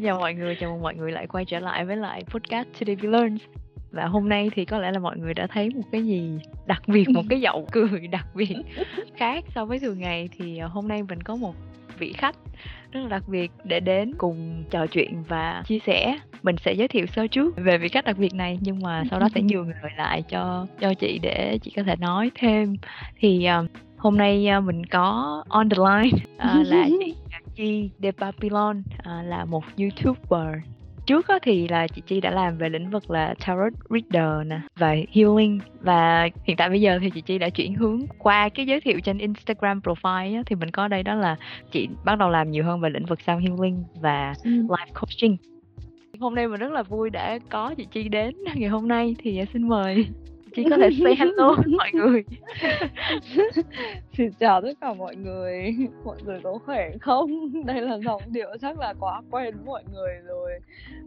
Xin chào mọi người, chào mừng mọi người lại quay trở lại với lại podcast Today We Learn Và hôm nay thì có lẽ là mọi người đã thấy một cái gì đặc biệt, một cái giọng cười đặc biệt khác so với thường ngày. Thì ờ, hôm nay mình có một vị khách rất là đặc biệt để đến cùng trò chuyện và chia sẻ. Mình sẽ giới thiệu sơ trước về vị khách đặc biệt này nhưng mà sau đó sẽ nhường người lại cho cho chị để chị có thể nói thêm. Thì uh, hôm nay uh, mình có on the line uh, là chị Chi De Papillon uh, là một youtuber. Trước á, thì là chị Chi đã làm về lĩnh vực là tarot reader nè và healing. Và hiện tại bây giờ thì chị Chi đã chuyển hướng qua cái giới thiệu trên Instagram profile á, thì mình có đây đó là chị bắt đầu làm nhiều hơn về lĩnh vực sound healing và ừ. life coaching. Hôm nay mình rất là vui đã có chị Chi đến ngày hôm nay thì xin mời chị có thể say hello với mọi người. Xin chào tất cả mọi người mọi người có khỏe không? Đây là giọng điệu chắc là quá quen với mọi người rồi.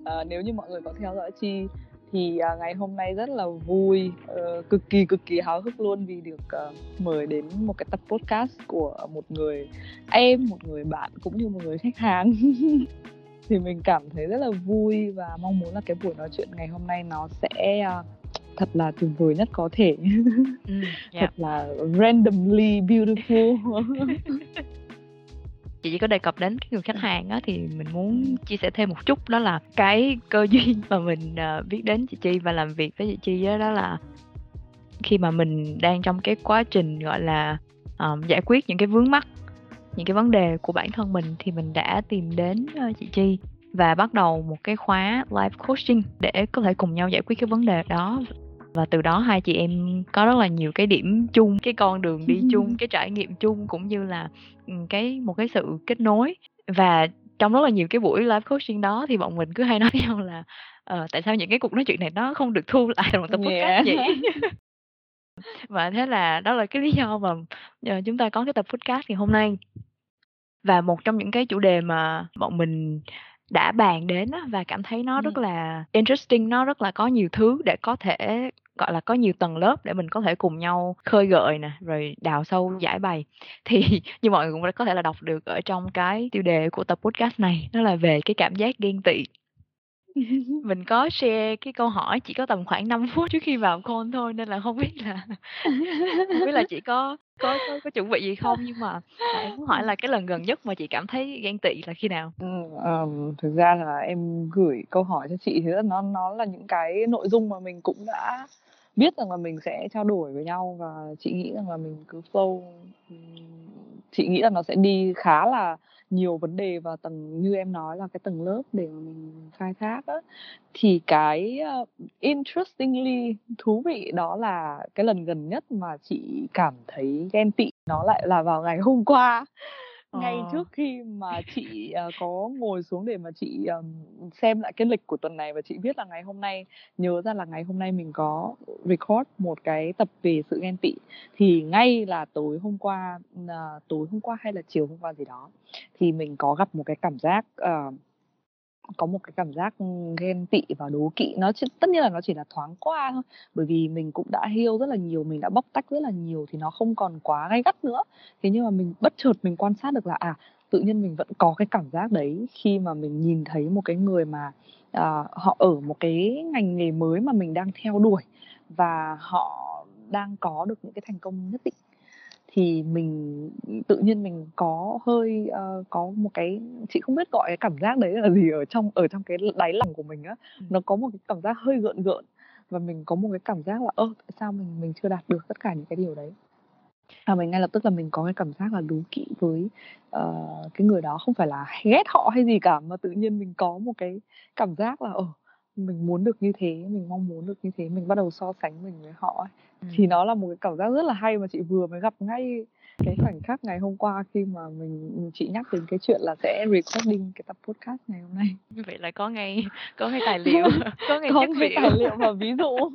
À, nếu như mọi người có theo dõi chi thì à, ngày hôm nay rất là vui uh, cực kỳ cực kỳ háo hức luôn vì được uh, mời đến một cái tập podcast của một người em một người bạn cũng như một người khách hàng. Thì mình cảm thấy rất là vui và mong muốn là cái buổi nói chuyện ngày hôm nay nó sẽ uh, thật là tuyệt vời nhất có thể. Ừ, yeah. thật là randomly beautiful. Chị chỉ có đề cập đến cái người khách hàng á thì mình muốn chia sẻ thêm một chút đó là cái cơ duyên mà mình uh, biết đến chị Chi và làm việc với chị Chi đó, đó là khi mà mình đang trong cái quá trình gọi là um, giải quyết những cái vướng mắc những cái vấn đề của bản thân mình thì mình đã tìm đến uh, chị Chi và bắt đầu một cái khóa life coaching để có thể cùng nhau giải quyết cái vấn đề đó và từ đó hai chị em có rất là nhiều cái điểm chung cái con đường đi chung cái trải nghiệm chung cũng như là ừ, cái một cái sự kết nối. Và trong rất là nhiều cái buổi live coaching đó thì bọn mình cứ hay nói nhau là uh, tại sao những cái cuộc nói chuyện này nó không được thu lại một tập podcast yeah. vậy? Và thế là đó là cái lý do mà uh, chúng ta có cái tập podcast ngày hôm nay. Và một trong những cái chủ đề mà bọn mình đã bàn đến và cảm thấy nó rất là interesting nó rất là có nhiều thứ để có thể gọi là có nhiều tầng lớp để mình có thể cùng nhau khơi gợi nè rồi đào sâu giải bày thì như mọi người cũng có thể là đọc được ở trong cái tiêu đề của tập podcast này đó là về cái cảm giác ghen tị mình có share cái câu hỏi chỉ có tầm khoảng 5 phút trước khi vào call thôi nên là không biết là không biết là chị có có có, có chuẩn bị gì không nhưng mà em muốn hỏi là cái lần gần nhất mà chị cảm thấy ghen tị là khi nào? Ừ, um, thực ra là em gửi câu hỏi cho chị thì nó nó là những cái nội dung mà mình cũng đã biết rằng là mình sẽ trao đổi với nhau và chị nghĩ rằng là mình cứ flow chị nghĩ là nó sẽ đi khá là nhiều vấn đề và tầng như em nói là cái tầng lớp để mà mình khai thác á. Thì cái uh, interestingly thú vị đó là cái lần gần nhất mà chị cảm thấy ghen tị nó lại là vào ngày hôm qua. Ờ. ngay trước khi mà chị uh, có ngồi xuống để mà chị um, xem lại cái lịch của tuần này và chị biết là ngày hôm nay nhớ ra là ngày hôm nay mình có record một cái tập về sự ghen tị thì ngay là tối hôm qua uh, tối hôm qua hay là chiều hôm qua gì đó thì mình có gặp một cái cảm giác uh, có một cái cảm giác ghen tị và đố kỵ. Nó chỉ, tất nhiên là nó chỉ là thoáng qua thôi. Bởi vì mình cũng đã heal rất là nhiều mình đã bóc tách rất là nhiều thì nó không còn quá gay gắt nữa. Thế nhưng mà mình bất chợt mình quan sát được là à tự nhiên mình vẫn có cái cảm giác đấy khi mà mình nhìn thấy một cái người mà à, họ ở một cái ngành nghề mới mà mình đang theo đuổi và họ đang có được những cái thành công nhất định thì mình tự nhiên mình có hơi uh, có một cái chị không biết gọi cái cảm giác đấy là gì ở trong ở trong cái đáy lòng của mình á. Ừ. nó có một cái cảm giác hơi gợn gợn và mình có một cái cảm giác là ơ tại sao mình mình chưa đạt được tất cả những cái điều đấy? Và mình ngay lập tức là mình có cái cảm giác là đố kỵ với uh, cái người đó. Không phải là ghét họ hay gì cả mà tự nhiên mình có một cái cảm giác là ờ mình muốn được như thế mình mong muốn được như thế mình bắt đầu so sánh mình với họ ấy. Ừ. thì nó là một cái cảm giác rất là hay mà chị vừa mới gặp ngay cái khoảnh khắc ngày hôm qua khi mà mình chị nhắc đến cái chuyện là sẽ recording cái tập podcast ngày hôm nay. Vậy là có ngay có ngay tài liệu có ngay có ngay tài liệu và ví dụ.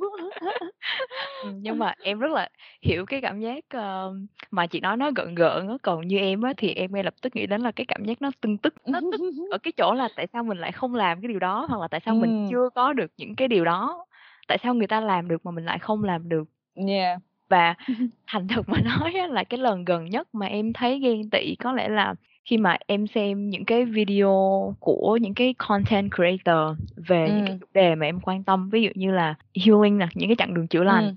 Ừ, nhưng mà em rất là hiểu cái cảm giác uh, mà chị nói nó gợn gợn á còn như em á thì em ngay lập tức nghĩ đến là cái cảm giác nó tưng tức nó tức ở cái chỗ là tại sao mình lại không làm cái điều đó hoặc là tại sao ừ. mình chưa có được những cái điều đó. Tại sao người ta làm được mà mình lại không làm được? Yeah và thành thực mà nói là cái lần gần nhất mà em thấy ghen tị có lẽ là khi mà em xem những cái video của những cái content creator về những cái chủ đề mà em quan tâm, ví dụ như là healing nè, những cái chặng đường chữa lành, Ừm.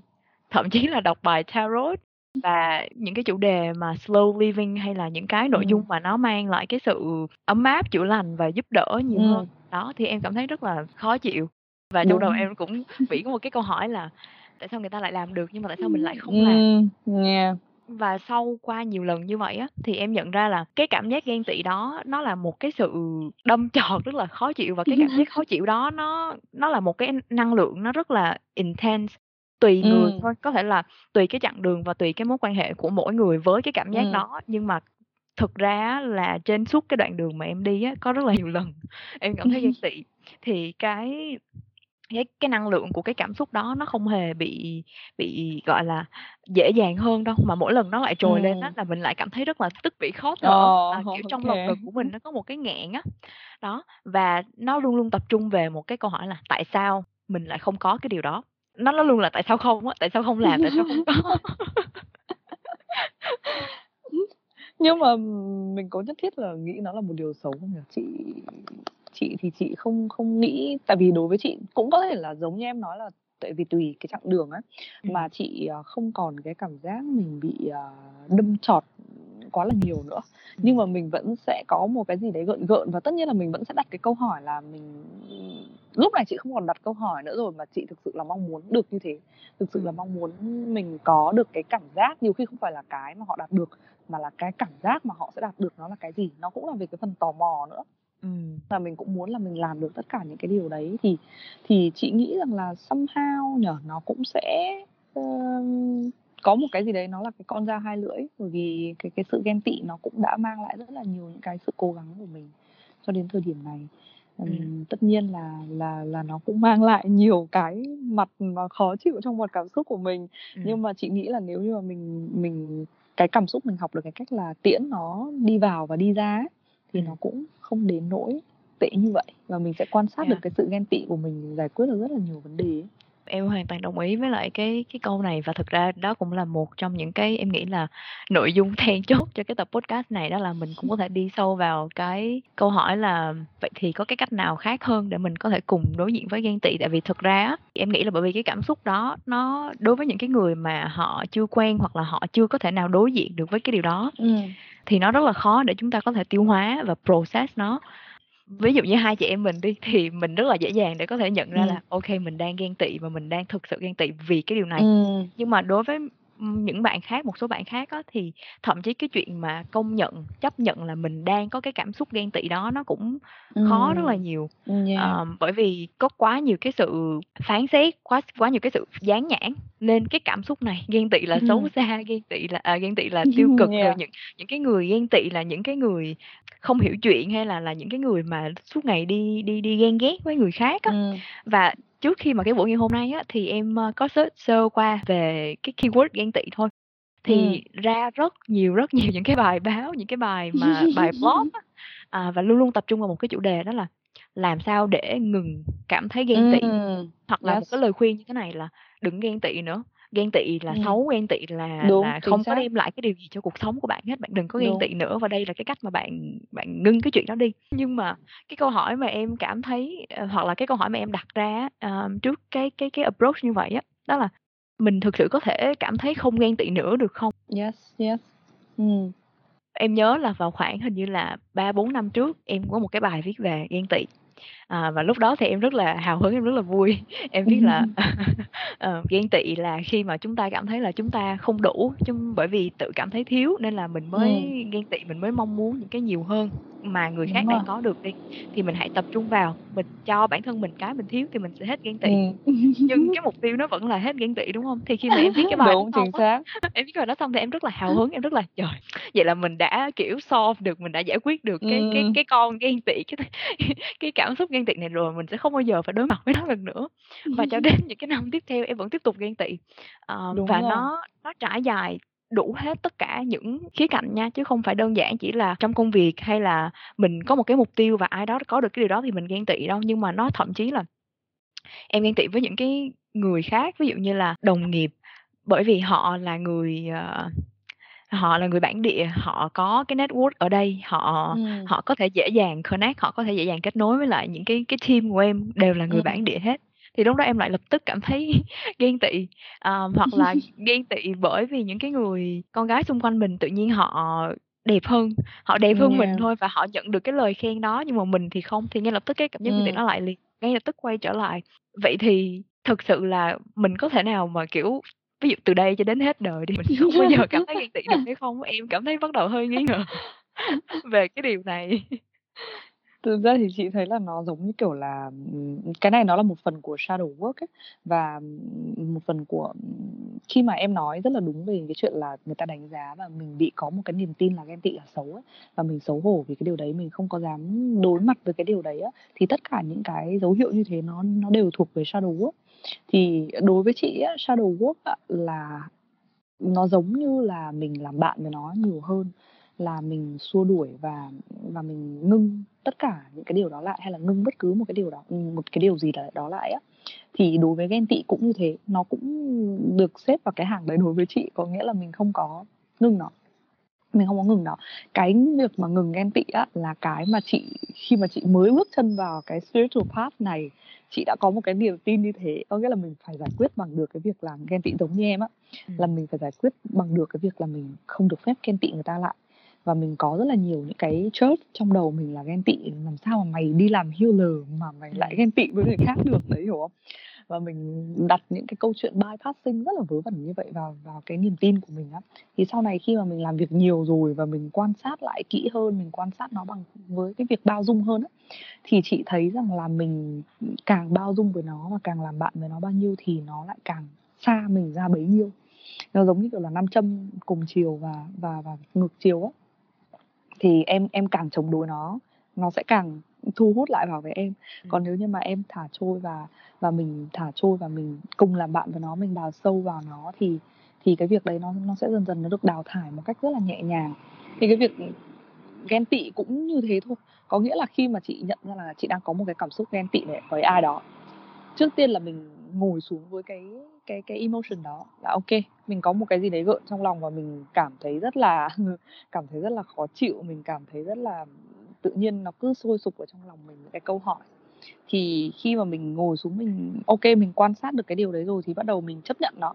thậm chí là đọc bài tarot và những cái chủ đề mà slow living hay là những cái nội dung Ừm. mà nó mang lại cái sự ấm áp, chữa lành và giúp đỡ nhiều hơn. Ừm. Đó, thì em cảm thấy rất là khó chịu. Và trong đầu em cũng bị có một cái câu hỏi là tại sao người ta lại làm được nhưng mà tại sao mình lại không làm? Yeah. Và sau qua nhiều lần như vậy á, thì em nhận ra là cái cảm giác ghen tị đó nó là một cái sự đâm chọt rất là khó chịu và cái cảm giác khó chịu đó nó nó là một cái năng lượng nó rất là intense. Tùy người Ừm. thôi, có thể là tùy cái chặng đường và tùy cái mối quan hệ của mỗi người với cái cảm giác Ừm. đó, nhưng mà thực ra là trên suốt cái đoạn đường mà em đi á, có rất là nhiều lần em cảm thấy ghen tị. Thì cái cái cái năng lượng của cái cảm xúc đó nó không hề bị bị, gọi là, dễ dàng hơn đâu, mà mỗi lần nó lại trồi lên á Ừm. là mình lại cảm thấy rất là tức tưởi, khó thở, Ờ, à, kiểu, trong ô lồng kê. ngực của mình nó có một cái nghẹn á. Đó, và nó luôn luôn tập trung về một cái câu hỏi là tại sao mình lại không có cái điều đó? Nó nó luôn là tại sao không á, tại sao không làm, tại sao không có? Nhưng mà mình có nhất thiết là nghĩ nó là một điều xấu không nhỉ? Chị chị thì chị không không nghĩ tại vì đối với chị cũng có thể là giống như em nói là tại vì tùy cái chặng đường á, Ừm. mà chị, ờ, không còn cái cảm giác mình bị, ờ, đâm chọt quá là nhiều nữa. Nhưng Ừm. mà mình vẫn sẽ có một cái gì đấy gợn gợn và tất nhiên là mình vẫn sẽ đặt cái câu hỏi là mình lúc này chị không còn đặt câu hỏi nữa rồi mà chị thực sự là mong muốn được như thế. Thực sự là Ừm. mong muốn mình có được cái cảm giác nhiều khi không phải là cái mà họ đạt được, mà là cái cảm giác mà họ sẽ đạt được nó là cái gì, nó cũng là về cái phần tò mò nữa. Ừm. Và mình cũng muốn là mình làm được tất cả những cái điều đấy thì thì chị nghĩ rằng là somehow nhỉ, nó cũng sẽ, ơ, có một cái gì đấy nó là cái con dao hai lưỡi, bởi vì cái cái sự ghen tị nó cũng đã mang lại rất là nhiều những cái sự cố gắng của mình cho đến thời điểm này. Ừm, Ừm. tất nhiên là là là nó cũng mang lại nhiều cái mặt mà khó chịu trong mặt cảm xúc của mình. Ừm. Nhưng mà chị nghĩ là nếu như mà mình mình cái cảm xúc mình học được cái cách là tiễn nó đi vào và đi ra ấy, thì nó cũng không đến nỗi tệ như vậy và mình sẽ quan sát được Yeah. cái sự ghen tị của mình giải quyết được rất là nhiều vấn đề ấy. Em hoàn toàn đồng ý với lại cái cái câu này và thực ra đó cũng là một trong những cái em nghĩ là nội dung then chốt cho cái tập podcast này, đó là mình cũng có thể đi sâu vào cái câu hỏi là vậy thì có cái cách nào khác hơn để mình có thể cùng đối diện với ghen tị? Tại vì thực ra em nghĩ là bởi vì cái cảm xúc đó nó đối với những cái người mà họ chưa quen hoặc là họ chưa có thể nào đối diện được với cái điều đó, Ừm. Thì nó rất là khó để chúng ta có thể tiêu hóa và process nó. Ví dụ như hai chị em mình đi, thì mình rất là dễ dàng để có thể nhận ra Ừm. là kê, mình đang ghen tị và mình đang thực sự ghen tị vì cái điều này. Ừm. Nhưng mà đối với, những bạn khác, một số bạn khác á, thì thậm chí cái chuyện mà công nhận, chấp nhận là mình đang có cái cảm xúc ghen tị đó nó cũng khó rất là nhiều. Yeah. Ờm, bởi vì có quá nhiều cái sự phán xét, quá quá nhiều cái sự dán nhãn lên cái cảm xúc này, ghen tị là xấu Ừm. xa, ghen tị là à, ghen tị là tiêu cực, rồi Yeah. những những cái người ghen tị là những cái người không hiểu chuyện, hay là là những cái người mà suốt ngày đi đi đi ghen ghét với người khác á. Ừm. Và trước khi mà cái buổi ngày hôm nay á, thì em, ơ, có search sơ qua về cái keyword ghen tị thôi, thì ra rất nhiều, rất nhiều những cái bài báo, những cái bài mà bài blog á, à, và luôn luôn tập trung vào một cái chủ đề đó là làm sao để ngừng cảm thấy ghen tị. Ừm. Hoặc là một Yes. cái lời khuyên như thế này là đừng ghen tị nữa, ghen tị là Ừm. xấu, ghen tị là Đúng, là không có xác. đem lại cái điều gì cho cuộc sống của bạn hết, bạn đừng có ghen Đúng. tị nữa và đây là cái cách mà bạn bạn ngưng cái chuyện đó đi. Nhưng mà cái câu hỏi mà em cảm thấy, ờ, hoặc là cái câu hỏi mà em đặt ra ờ, trước cái cái cái approach như vậy á, đó là mình thực sự có thể cảm thấy không ghen tị nữa được không? Yes, yes. Ừm. Em nhớ là vào khoảng hình như là 3-4 năm trước, em có một cái bài viết về ghen tị. À, và lúc đó thì em rất là hào hứng, em rất là vui. Em viết là, ờ, ghen tị là khi mà chúng ta cảm thấy là chúng ta không đủ, chung bởi vì tự cảm thấy thiếu nên là mình mới Ừm. ghen tị, mình mới mong muốn những cái nhiều hơn mà người khác đang có được đi. Thì mình hãy tập trung vào, mình cho bản thân mình cái mình thiếu thì mình sẽ hết ghen tị. Ừm. Nhưng cái mục tiêu nó vẫn là hết ghen tị, đúng hông? Thì khi mà em viết cái bài đó Đúng, xong chính á, em viết cái bài đó xong thì em rất là hào hứng, em rất là "Trời, vậy là mình đã, kiểu, solve được, mình đã giải quyết được cái cái Ừm. cái con ghen tị, cái cái cảm xúc ghen tị này rồi, mình sẽ không bao giờ phải đối mặt với nó lần nữa." Và cho đến những cái năm tiếp theo em vẫn tiếp tục ghen tị. Đúng và rồi. nó nó trải dài đủ hết tất cả những khía cạnh nha, chứ không phải đơn giản chỉ là trong công việc hay là mình có một cái mục tiêu và ai đó có được cái điều đó thì mình ghen tị đâu. Nhưng mà nó thậm chí là em ghen tị với những cái người khác, ví dụ như là đồng nghiệp, bởi vì họ là người, ờ, họ là người bản địa họ có cái network ở đây họ Ừm. họ có thể dễ dàng connect họ có thể dễ dàng kết nối với lại những cái cái team của em đều là người Ừm. bản địa hết thì lúc đó em lại lập tức cảm thấy ghen tị Ờ, hoặc là ghen tị bởi vì những cái người con gái xung quanh mình tự nhiên họ đẹp hơn họ đẹp hơn mình Yeah. thôi và họ nhận được cái lời khen đó nhưng mà mình thì không thì ngay lập tức cái cảm giác ghen tị Ừm. nó lại liền ngay lập tức quay trở lại vậy thì thực sự là mình có thể nào mà kiểu ví dụ từ đây cho đến hết đời đi mình không bao giờ cảm thấy ghen tị được hay không em cảm thấy bắt đầu hơi nghi ngờ về cái điều này. Thực ra thì chị thấy là nó giống như kiểu là cái này nó là một phần của shadow work ấy và một phần của khi mà em nói rất là đúng về cái chuyện là người ta đánh giá và mình bị có một cái niềm tin là ghen tị là xấu ấy và mình xấu hổ vì cái điều đấy mình không có dám đối mặt với cái điều đấy á thì tất cả những cái dấu hiệu như thế nó nó đều thuộc về shadow work thì đối với chị á, shadow work á, là nó giống như là mình làm bạn với nó nhiều hơn là mình xua đuổi và và mình ngưng tất cả những cái điều đó lại hay là ngưng bất cứ một cái điều đó ừ, một cái điều gì đó, đó lại á. Thì đối với ghen tị cũng như thế nó cũng được xếp vào cái hàng đấy đối với chị có nghĩa là mình không có ngưng nó mình không có ngừng nó cái việc mà ngừng ghen tị á là cái mà chị khi mà chị mới bước chân vào cái spiritual path này chị đã có một cái niềm tin như thế. Có nghĩa là mình phải giải quyết bằng được cái việc làm ghen tị giống như em á. Ừ. là mình phải giải quyết bằng được cái việc là mình không được phép ghen tị người ta lại. Và mình có rất là nhiều những cái chớp trong đầu mình là ghen tị. Làm sao mà mày đi làm healer mà mày lại ghen tị với người khác được đấy hiểu không và mình đặt những cái câu chuyện bypassing rất là vớ vẩn như vậy vào vào cái niềm tin của mình á. Thì sau này khi mà mình làm việc nhiều rồi và mình quan sát lại kỹ hơn, mình quan sát nó bằng, với cái việc bao dung hơn á, thì chị thấy rằng là mình càng bao dung với nó và càng làm bạn với nó bao nhiêu thì nó lại càng xa mình ra bấy nhiêu. Nó giống như kiểu là nam châm cùng chiều và và và ngược chiều á. Thì em em càng chống đối nó nó sẽ càng thu hút lại vào với em. Ừ. còn nếu như mà em thả trôi và và mình thả trôi và mình cùng làm bạn với nó mình đào sâu vào nó thì thì cái việc đấy nó nó sẽ dần dần nó được đào thải một cách rất là nhẹ nhàng. Thì cái việc ghen tị cũng như thế thôi. Có nghĩa là khi mà chị nhận ra là chị đang có một cái cảm xúc ghen tị này với ai đó trước tiên là mình ngồi xuống với cái cái cái emotion đó là ok mình có một cái gì đấy gợn trong lòng và mình cảm thấy rất là cảm thấy rất là khó chịu mình cảm thấy rất là tự nhiên nó cứ sôi sục ở trong lòng mình những cái câu hỏi. Thì khi mà mình ngồi xuống mình, ok, mình quan sát được cái điều đấy rồi thì bắt đầu mình chấp nhận nó.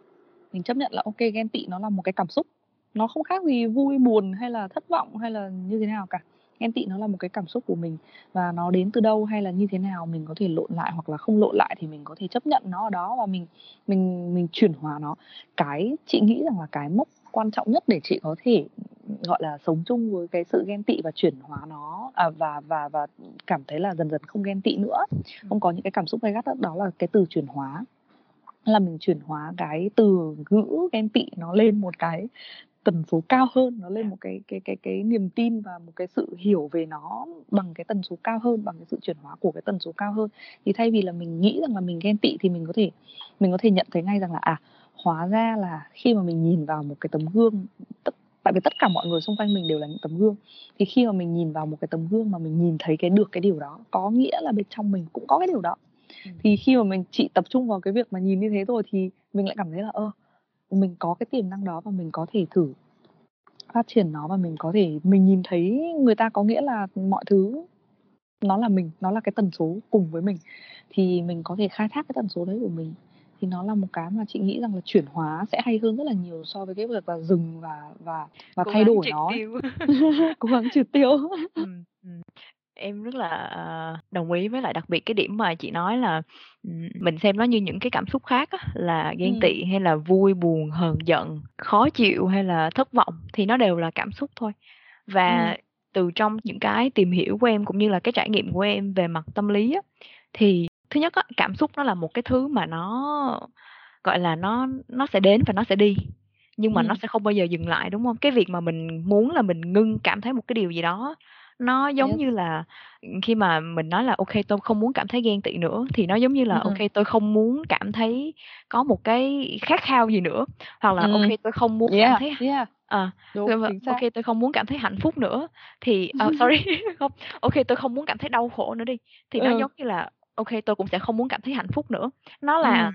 Mình chấp nhận là, ok, ghen tị nó là một cái cảm xúc. Nó không khác gì vui, buồn hay là thất vọng hay là như thế nào cả. Ghen tị nó là một cái cảm xúc của mình và nó đến từ đâu hay là như thế nào mình có thể lộn lại hoặc là không lộn lại thì mình có thể chấp nhận nó ở đó và mình mình mình chuyển hóa nó. Cái chị nghĩ rằng là cái mốc quan trọng nhất để chị có thể gọi là sống chung với cái sự ghen tị và chuyển hóa nó à, và và và cảm thấy là dần dần không ghen tị nữa. Không có những cái cảm xúc gay gắt đó, đó là cái từ chuyển hóa. Là mình chuyển hóa cái từ ngữ ghen tị nó lên một cái tần số cao hơn nó lên một cái cái cái cái niềm tin và một cái sự hiểu về nó bằng cái tần số cao hơn bằng cái sự chuyển hóa của cái tần số cao hơn. Thì thay vì là mình nghĩ rằng là mình ghen tị thì mình có thể mình có thể nhận thấy ngay rằng là à hóa ra là khi mà mình nhìn vào một cái tấm gương tất, tại vì tất cả mọi người xung quanh mình đều là những tấm gương. Thì khi mà mình nhìn vào một cái tấm gương mà mình nhìn thấy cái được cái điều đó có nghĩa là bên trong mình cũng có cái điều đó. Ừ. thì khi mà mình chỉ tập trung vào cái việc mà nhìn như thế rồi thì mình lại cảm thấy là ơ mình có cái tiềm năng đó và mình có thể thử phát triển nó và mình có thể mình nhìn thấy người ta có nghĩa là mọi thứ nó là mình nó là cái tần số cùng với mình. Thì mình có thể khai thác cái tần số đấy của mình thì nó là một cái mà chị nghĩ rằng là chuyển hóa sẽ hay hơn rất là nhiều so với cái việc là dừng và và và Cố thay đổi nó cố gắng triệt tiêu Ừm, ừm. Em rất là, ờ, đồng ý với lại đặc biệt cái điểm mà chị nói là, mình xem nó như những cái cảm xúc khác á, là ghen tị hay là vui, buồn, hờn giận, khó chịu hay là thất vọng thì nó đều là cảm xúc thôi. Và Ừm. từ trong những cái tìm hiểu của em cũng như là cái trải nghiệm của em về mặt tâm lý á, thì thứ nhất á, cảm xúc nó là một cái thứ mà nó, gọi là, nó nó sẽ đến và nó sẽ đi, nhưng mà nó Ừm. sẽ không bao giờ dừng lại, đúng hông? Cái việc mà mình muốn là mình ngưng cảm thấy một cái điều gì đó, nó giống Yes. như là, khi mà mình nói là "Ô kê, tôi không muốn cảm thấy ghen tị nữa" thì nó giống như là "Ô Ừm. kê, tôi không muốn cảm thấy có một cái khát khao gì nữa", hoặc là "Ô Ừm. kê, tôi không muốn cảm Yeah, thấy yeah. ờ, Đúng, "Ô chính ô xác. kê, tôi không muốn cảm thấy hạnh phúc nữa" thì ờ, sorry, không, "Ô kê, tôi không muốn cảm thấy đau khổ nữa" đi, thì nó Ừ. giống như là "Ô kê, tôi cũng sẽ không muốn cảm thấy hạnh phúc nữa." Nó là Ừm.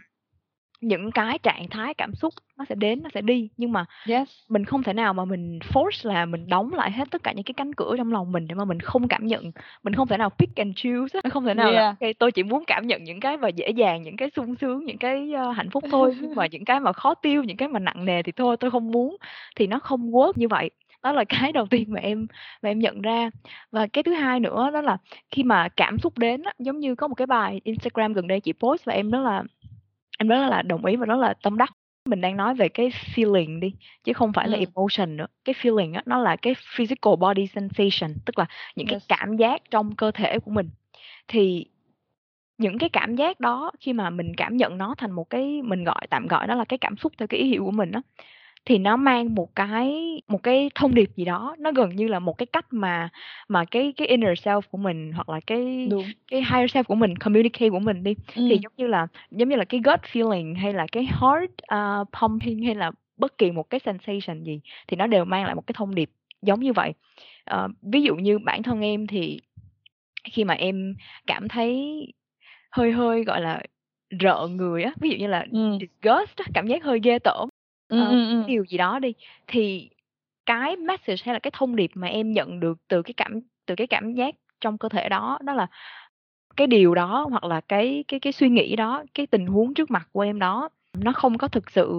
những cái trạng thái cảm xúc nó sẽ đến nó sẽ đi. Nhưng mà yes. mình không thể nào mà mình force là mình đóng lại hết tất cả những cái cánh cửa trong lòng mình để mà mình không cảm nhận. Mình không thể nào pick and choose nó không thể nào là yeah. ok tôi chỉ muốn cảm nhận những cái mà dễ dàng những cái sung sướng những cái uh, hạnh phúc thôi. Nhưng mà những cái mà khó tiêu những cái mà nặng nề thì thôi tôi không muốn. Thì nó không work như vậy đó là cái đầu tiên mà em mà em nhận ra. Và cái thứ hai nữa đó là khi mà cảm xúc đến á, giống như có một cái bài Instagram gần đây chị post và em rất là em rất là đồng ý và rất là tâm đắc. Mình đang nói về cái feeling đi chứ không phải là ừ emotion nữa. Cái feeling á nó là cái physical body sensation tức là những cái yes. cảm giác trong cơ thể của mình. Thì những cái cảm giác đó khi mà mình cảm nhận nó thành một cái mình gọi tạm gọi đó là cái cảm xúc theo cái ý hiểu của mình á thì nó mang một cái một cái thông điệp gì đó nó gần như là một cái cách mà mà cái cái inner self của mình hoặc là cái đúng. cái higher self của mình communicate của mình đi. Thì ừ. giống như là giống như là cái gut feeling hay là cái heart uh, pumping hay là bất kỳ một cái sensation gì thì nó đều mang lại một cái thông điệp giống như vậy. Ờ, ví dụ như bản thân em thì khi mà em cảm thấy hơi hơi gọi là rợn người á ví dụ như là ừ. disgust cảm giác hơi ghê tởm ừ ừ ừ điều gì đó đi thì cái message hay là cái thông điệp mà em nhận được từ cái cảm từ cái cảm giác trong cơ thể đó đó là cái điều đó hoặc là cái cái cái suy nghĩ đó cái tình huống trước mặt của em đó nó không có thực sự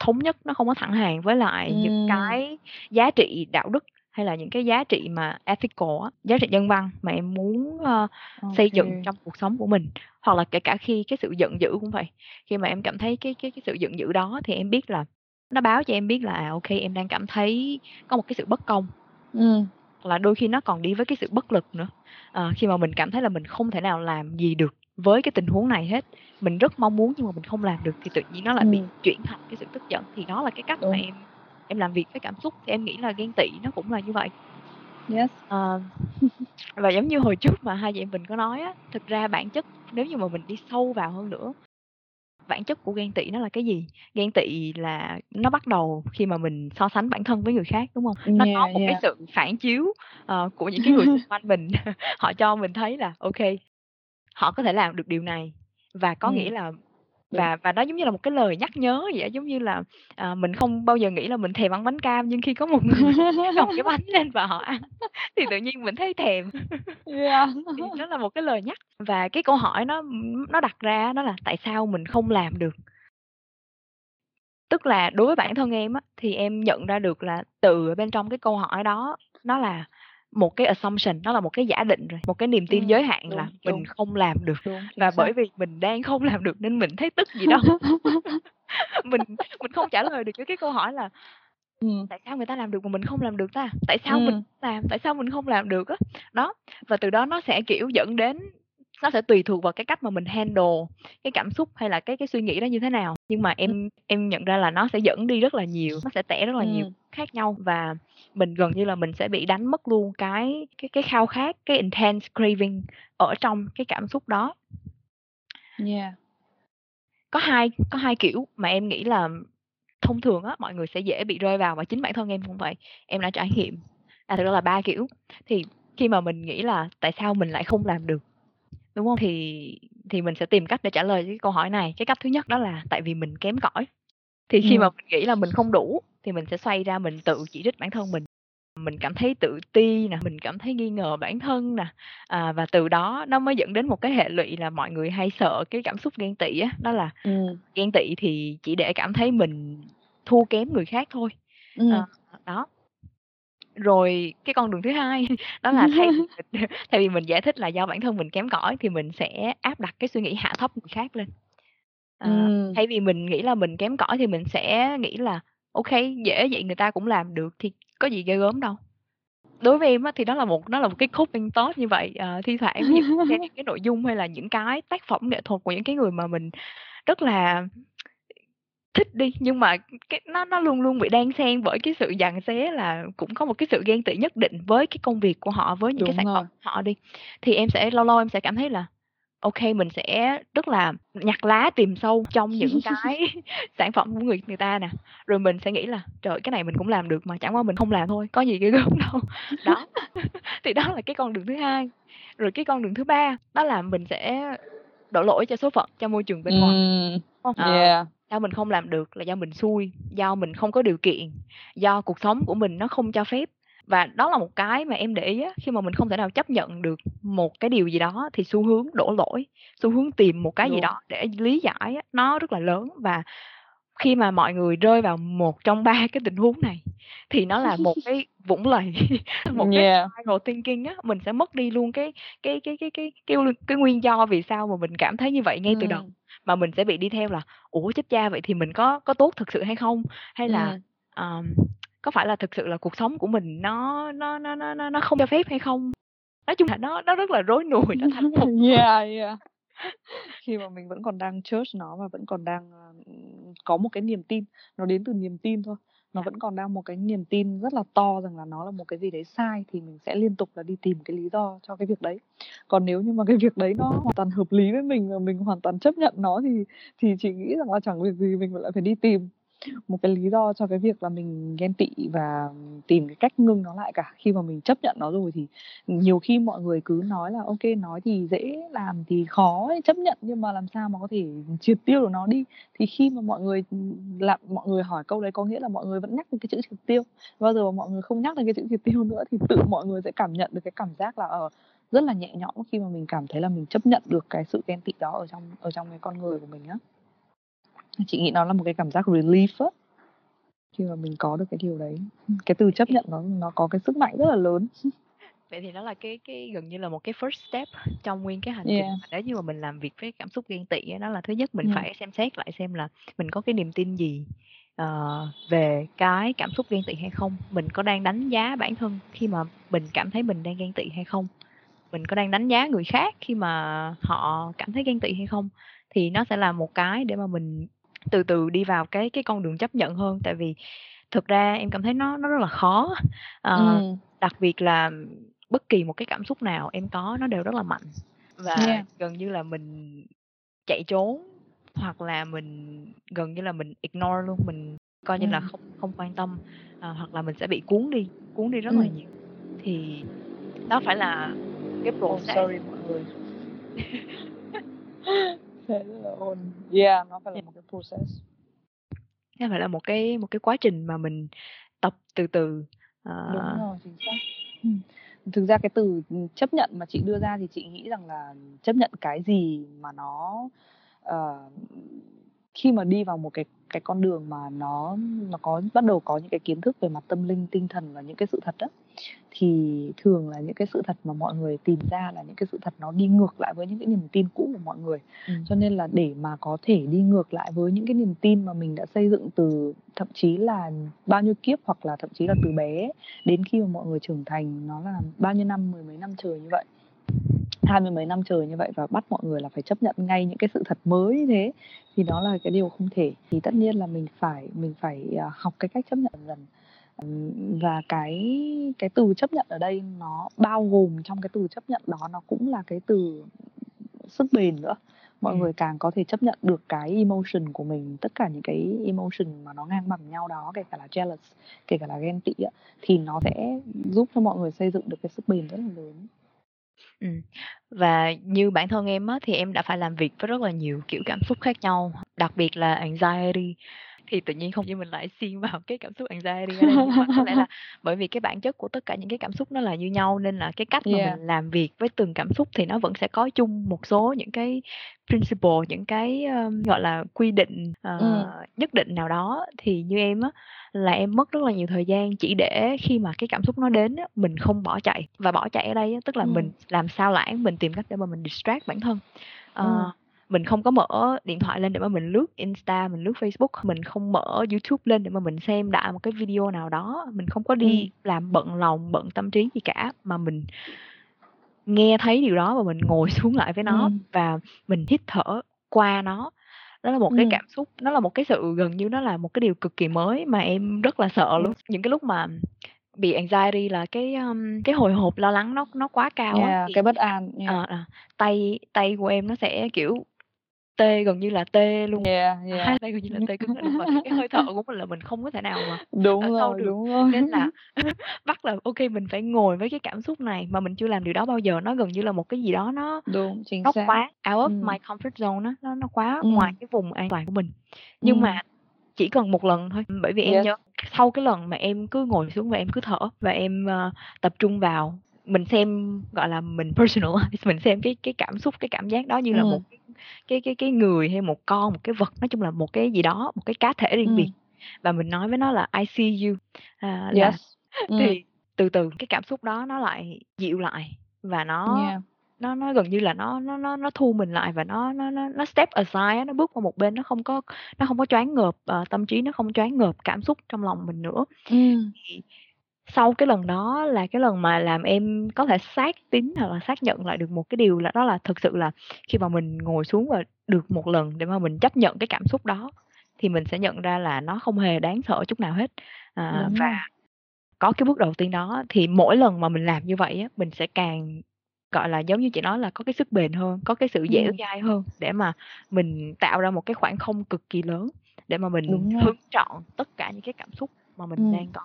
thống nhất nó không có thẳng hàng với lại những ừ cái giá trị đạo đức hay là những cái giá trị mà ethical giá trị nhân văn mà em muốn ờ, xây dựng trong cuộc sống của mình. Hoặc là kể cả khi cái sự giận dữ cũng vậy khi mà em cảm thấy cái cái cái sự giận dữ đó thì em biết là nó báo cho em biết là à, ok em đang cảm thấy có một cái sự bất công. Ừ là đôi khi nó còn đi với cái sự bất lực nữa. Ờ, khi mà mình cảm thấy là mình không thể nào làm gì được với cái tình huống này hết mình rất mong muốn nhưng mà mình không làm được thì tự nhiên nó lại bị ừ chuyển thành cái sự tức giận. Thì đó là cái cách mà đúng em em làm việc với cảm xúc. Thì em nghĩ là ghen tị nó cũng là như vậy. Yes. Ờ, và giống như hồi trước mà hai chị em mình có nói á thực ra bản chất nếu như mà mình đi sâu vào hơn nữa bản chất của ghen tị nó là cái gì? Ghen tị là nó bắt đầu khi mà mình so sánh bản thân với người khác đúng không? Nó có yeah một cái yeah. sự phản chiếu ờ, của những cái người xung quanh mình. Họ cho mình thấy là ok họ có thể làm được điều này và có ừ nghĩa là đúng. và và nó giống như là một cái lời nhắc nhớ vậy á, giống như là à, mình không bao giờ nghĩ là mình thèm ăn bánh cam nhưng khi có một người cầm cái bánh lên và họ ăn thì tự nhiên mình thấy thèm. Yeah. Thì nó là một cái lời nhắc. Và cái câu hỏi nó nó đặt ra đó là tại sao mình không làm được? Tức là đối với bản thân em á thì em nhận ra được là từ bên trong cái câu hỏi đó nó là một cái assumption nó là một cái giả định rồi một cái niềm tin ừ giới hạn là đúng mình đúng không làm được. Đúng và bởi vì mình đang không làm được nên mình thấy tức gì đó. Mình mình không trả lời được cái câu hỏi là ừ. Tại sao người ta làm được mà mình không làm được ta? Tại sao mình ừ. làm? Tại sao mình không làm được á? Đó và từ đó nó sẽ kiểu dẫn đến nó sẽ tùy thuộc vào cái cách mà mình handle cái cảm xúc hay là cái cái suy nghĩ đó như thế nào. Nhưng mà ừ em em nhận ra là nó sẽ dẫn đi rất là nhiều nó sẽ tẻ rất là nhiều ừ khác nhau và mình gần như là mình sẽ bị đánh mất luôn cái cái cái khao khát cái intense craving ở trong cái cảm xúc đó. Yeah. Có hai có hai kiểu mà em nghĩ là thông thường á mọi người sẽ dễ bị rơi vào và chính bản thân em cũng vậy. Em đã trải nghiệm. À thực ra là ba kiểu. Thì khi mà mình nghĩ là tại sao mình lại không làm được đúng không? Thì thì mình sẽ tìm cách để trả lời cái câu hỏi này. Cái cách thứ nhất đó là tại vì mình kém cỏi. Thì khi mà ừ mình nghĩ là mình không đủ thì mình sẽ xoay ra mình tự chỉ trích bản thân mình. Mình cảm thấy tự ti nè mình cảm thấy nghi ngờ bản thân nè à, và từ đó nó mới dẫn đến một cái hệ lụy là mọi người hay sợ cái cảm xúc ghen tị á. Đó là ừ ghen tị thì chỉ để cảm thấy mình thua kém người khác thôi. Ừ Ờ, đó rồi cái con đường thứ hai đó là thay thay vì mình giải thích là do bản thân mình kém cỏi thì mình sẽ áp đặt cái suy nghĩ hạ thấp người khác lên. Ừ thay vì mình nghĩ là mình kém cỏi thì mình sẽ nghĩ là ok dễ vậy người ta cũng làm được thì có gì ghê gớm đâu. Đối với em á, thì đó là một nó là một cái coping thought như vậy Ờ, thi thoảng những cái nội dung hay là những cái tác phẩm nghệ thuật của những cái người mà mình rất là thích đi nhưng mà cái nó nó luôn luôn bị đan xen bởi cái sự giằng xé là cũng có một cái sự ghen tị nhất định với cái công việc của họ với những cái đúng sản rồi. phẩm họ đi. Thì em sẽ lâu lâu em sẽ cảm thấy là ok mình sẽ rất là nhặt lá tìm sâu trong những cái sản phẩm của người người ta nè. Rồi mình sẽ nghĩ là trời cái này mình cũng làm được mà chẳng qua mình không làm thôi có gì ghê gớm đâu. Đó. Thì đó là cái con đường thứ hai. Rồi cái con đường thứ ba đó là mình sẽ đổ lỗi cho số phận cho môi trường bên ngoài. Đúng không? Sao mình không làm được là do mình xui, do mình không có điều kiện, do cuộc sống của mình nó không cho phép. Và đó là một cái mà em để ý á, khi mà mình không thể nào chấp nhận được một cái điều gì đó thì xu hướng đổ lỗi, xu hướng tìm một cái gì Đúng. đó để lý giải á, nó rất là lớn và khi mà mọi người rơi vào một trong ba cái tình huống này thì nó là một cái vũng lầy, một cái Yeah. spiral thinking á, mình sẽ mất đi luôn cái cái cái cái cái cái cái nguyên do vì sao mà mình cảm thấy như vậy ngay từ đầu. Mà mình sẽ bị đi theo là "Ủa, chết cha, vậy thì mình có có tốt thực sự hay không?" Hay là, Ừm. ờm, "Có phải là thực sự là cuộc sống của mình nó nó nó nó nó không cho phép hay không?" Nói chung là nó nó rất là rối nùi, nó thành một Yeah, yeah. Khi mà mình vẫn còn đang church nó và vẫn còn đang, có một cái niềm tin, nó đến từ niềm tin thôi. Nó Dạ. vẫn còn đang một cái niềm tin rất là to rằng là nó là một cái gì đấy sai thì mình sẽ liên tục là đi tìm cái lý do cho cái việc đấy. Còn nếu như mà cái việc đấy nó hoàn toàn hợp lý với mình và mình hoàn toàn chấp nhận nó thì thì chị nghĩ rằng là chẳng việc gì mình lại phải đi tìm một cái lý do cho cái việc là mình ghen tị và tìm cái cách ngưng nó lại cả. Khi mà mình chấp nhận nó rồi thì nhiều khi mọi người cứ nói là ok nói thì dễ, làm thì khó ấy, chấp nhận nhưng mà làm sao mà có thể triệt tiêu được nó đi." Thì khi mà mọi người, làm mọi người hỏi câu đấy có nghĩa là mọi người vẫn nhắc đến cái chữ triệt tiêu. Bao giờ mà mọi người không nhắc đến cái chữ triệt tiêu nữa thì tự mọi người sẽ cảm nhận được cái cảm giác là, ở rất là nhẹ nhõm khi mà mình cảm thấy là mình chấp nhận được cái sự ghen tị đó ở trong ở trong cái con người của mình á. Chị nghĩ nó là một cái cảm giác relief á. Khi mà mình có được cái điều đấy. Cái từ chấp nhận nó nó có cái sức mạnh rất là lớn. Vậy thì nó là cái cái gần như là một cái first step trong nguyên cái hành trình Yeah. mà nếu như mà mình làm việc với cảm xúc ghen tị đó là thứ nhất mình Ừm. phải xem xét lại xem là mình có cái niềm tin gì, ờ, về cái cảm xúc ghen tị hay không? Mình có đang đánh giá bản thân khi mà mình cảm thấy mình đang ghen tị hay không? Mình có đang đánh giá người khác khi mà họ cảm thấy ghen tị hay không? Thì nó sẽ là một cái để mà mình từ từ đi vào cái cái con đường chấp nhận hơn. Tại vì thực ra em cảm thấy nó nó rất là khó, ờ, Ừm. đặc biệt là bất kỳ một cái cảm xúc nào em có nó đều rất là mạnh và Yeah. gần như là mình chạy trốn hoặc là mình gần như là mình ignore luôn, mình coi như là Ừm. không không quan tâm, ờ, hoặc là mình sẽ bị cuốn đi, cuốn đi rất là Ừm. nhiều. Thì nó phải là cái Oh, process. sorry mọi người. Ồn. Yeah, nó phải là một cái process. Nó phải là một cái một cái quá trình mà mình tập từ từ, ờ Đúng rồi, chính xác. Thực ra cái từ, chấp nhận mà chị đưa ra thì chị nghĩ rằng là chấp nhận cái gì mà nó, ờ, khi mà đi vào một cái cái con đường mà nó nó có bắt đầu có những cái kiến thức về mặt tâm linh, tinh thần và những cái sự thật á, thì thường là những cái sự thật mà mọi người tìm ra là những cái sự thật nó đi ngược lại với những cái niềm tin cũ của mọi người. Ừm. Cho nên là để mà có thể đi ngược lại với những cái niềm tin mà mình đã xây dựng từ thậm chí là bao nhiêu kiếp hoặc là thậm chí là từ bé đến khi mà mọi người trưởng thành, nó là bao nhiêu năm, mười mấy năm trời như vậy. Hai mươi mấy năm trời như vậy và bắt mọi người là phải chấp nhận ngay những cái sự thật mới như thế thì đó là cái điều không thể. Thì tất nhiên là mình phải mình phải, à, học cái cách chấp nhận dần. Và cái cái từ chấp nhận ở đây nó bao gồm trong cái từ chấp nhận đó nó cũng là cái từ sức bền nữa. Mọi Ừm. người càng có thể chấp nhận được cái emotion của mình, tất cả những cái emotion mà nó ngang bằng nhau đó, kể cả là jealous, kể cả là ghen tị thì nó sẽ giúp cho mọi người xây dựng được cái sức bền rất là lớn. Ừm. Và như bản thân em á, thì em đã phải làm việc với rất là nhiều kiểu cảm xúc khác nhau, đặc biệt là anxiety. Thì tự nhiên không hiểu mình lại xuyên vào cái cảm xúc anxiety nhưng mà có lẽ là bởi vì cái bản chất của tất cả những cái cảm xúc nó là như nhau nên là cái cách mà Yeah. mình làm việc với từng cảm xúc thì nó vẫn sẽ có chung một số những cái principle, những cái, ơ, gọi là, quy định, ờ, Ừm. nhất định nào đó. Thì như em á, là em mất rất là nhiều thời gian chỉ để khi mà cái cảm xúc nó đến á, mình không bỏ chạy. Và bỏ chạy ở đây á, tức là mình Ừm. làm sao lãng, mình tìm cách để mà mình distract bản thân. Ờ, Ừm. Mình không có mở điện thoại lên để mà mình lướt Insta, mình lướt Facebook, mình không mở YouTube lên để mà mình xem đại một cái video nào đó, mình không có đi Ừm. làm bận lòng, bận tâm trí gì cả, mà mình nghe thấy điều đó và mình ngồi xuống lại với nó Ừm. và mình hít thở qua nó. Đó là một cái Ừm. cảm xúc, nó là một cái sự gần như nó là một cái điều cực kỳ mới mà em rất là sợ Ừm. luôn. Những cái lúc mà bị anxiety là cái, ưm, cái hồi hộp lo lắng nó nó quá cao á, Yeah, thì cái bất an, yeah. ờ, ờ, tay tay của em nó sẽ, kiểu tê gần như là tê luôn Yeah, yeah. hai tay gần như là tê cứng luôn và cái hơi thở của mình là mình không có thể nào mà Đúng sâu rồi, được đúng rồi. nên là bắt là ok mình phải ngồi với cái cảm xúc này mà mình chưa làm điều đó bao giờ nó gần như là một cái gì đó nó Đúng, chính nó xác. quá out of Ừm. my comfort zone á nó nó quá Ừm. ngoài cái vùng an toàn của mình nhưng Ừm. mà chỉ cần một lần thôi bởi vì em Yes. nhớ sau cái lần mà em cứ ngồi xuống và em cứ thở và em ờ, tập trung vào mình xem gọi là mình personalize mình xem cái cái cảm xúc cái cảm giác đó như là Ừm. một cái cái cái người hay một con một cái vật nói chung là một cái gì đó một cái cá thể riêng Ừm. biệt và mình nói với nó là I see you à, là Yes. Ừm. thì từ từ cái cảm xúc đó nó lại dịu lại và nó Yeah. nó nó gần như là nó nó nó nó thu mình lại và nó nó nó nó step aside nó bước qua một bên nó không có nó không có choáng ngợp ờ, tâm trí nó không choáng ngợp cảm xúc trong lòng mình nữa Ừm. thì sau cái lần đó là cái lần mà làm em có thể xác tín hoặc là xác nhận lại được một cái điều là đó là thực sự là khi mà mình ngồi xuống và được một lần để mà mình chấp nhận cái cảm xúc đó thì mình sẽ nhận ra là nó không hề đáng sợ chút nào hết à, Đúng và rồi. có cái bước đầu tiên đó thì mỗi lần mà mình làm như vậy á mình sẽ càng gọi là giống như chị nói là có cái sức bền hơn có cái sự dẻo dai hơn để mà mình tạo ra một cái khoảng không cực kỳ lớn để mà mình hứng trọn tất cả những cái cảm xúc mà mình Ừm. đang có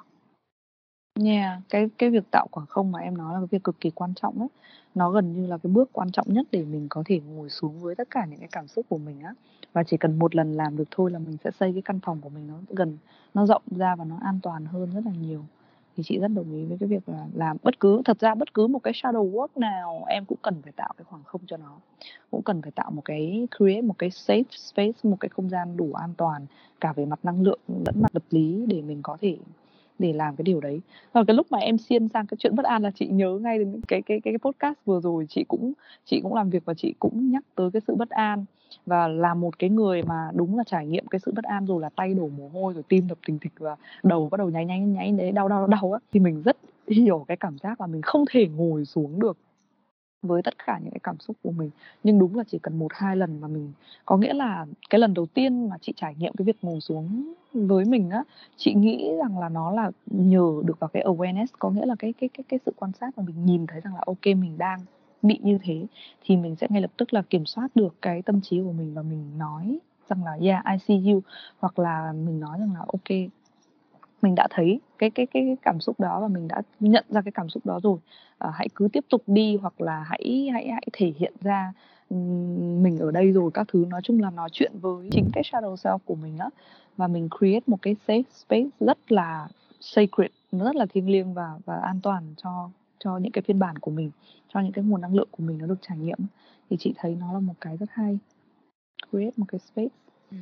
Yeah, cái cái việc tạo khoảng không mà em nói là cái việc cực kỳ quan trọng đấy. Nó gần như là cái bước quan trọng nhất để mình có thể ngồi xuống với tất cả những cái cảm xúc của mình á. Và chỉ cần một lần làm được thôi là mình sẽ xây cái căn phòng của mình nó gần nó rộng ra và nó an toàn hơn rất là nhiều. Thì chị rất đồng ý với cái việc là làm bất cứ thật ra bất cứ một cái shadow work nào em cũng cần phải tạo cái khoảng không cho nó. Cũng cần phải tạo một cái create một cái safe space, một cái không gian đủ an toàn cả về mặt năng lượng lẫn mặt vật lý để mình có thể để làm cái điều đấy. Và cái lúc mà em xiên sang cái chuyện bất an là chị nhớ ngay đến cái cái cái, cái podcast vừa rồi chị cũng chị cũng làm việc và chị cũng nhắc tới cái sự bất an và là một cái người mà đúng là trải nghiệm cái sự bất an rồi là tay đổ mồ hôi rồi tim đập thình thịch và đầu bắt đầu nháy nháy nháy đấy đau đau đau á thì mình rất hiểu cái cảm giác là mình không thể ngồi xuống được với tất cả những cái cảm xúc của mình. Nhưng đúng là chỉ cần một, hai lần mà mình, có nghĩa là cái lần đầu tiên mà chị trải nghiệm cái việc ngồi xuống với mình á, chị nghĩ rằng là nó là nhờ được vào cái awareness, có nghĩa là cái cái cái cái sự quan sát mà mình nhìn thấy rằng là, ok, mình đang bị như thế, thì mình sẽ ngay lập tức là kiểm soát được cái tâm trí của mình và mình nói rằng là, yeah, I see you. Hoặc là mình nói rằng là, ok mình đã thấy cái cái cái cảm xúc đó và mình đã nhận ra cái cảm xúc đó rồi. À, hãy cứ tiếp tục đi hoặc là hãy hãy hãy thể hiện ra mình ở đây rồi các thứ. Nói chung là nói chuyện với chính cái shadow self của mình á và mình create một cái safe space rất là sacred nó rất là thiêng liêng và và an toàn cho cho những cái phiên bản của mình cho những cái nguồn năng lượng của mình nó được trải nghiệm thì chị thấy nó là một cái rất hay. Create một cái space. Ừ.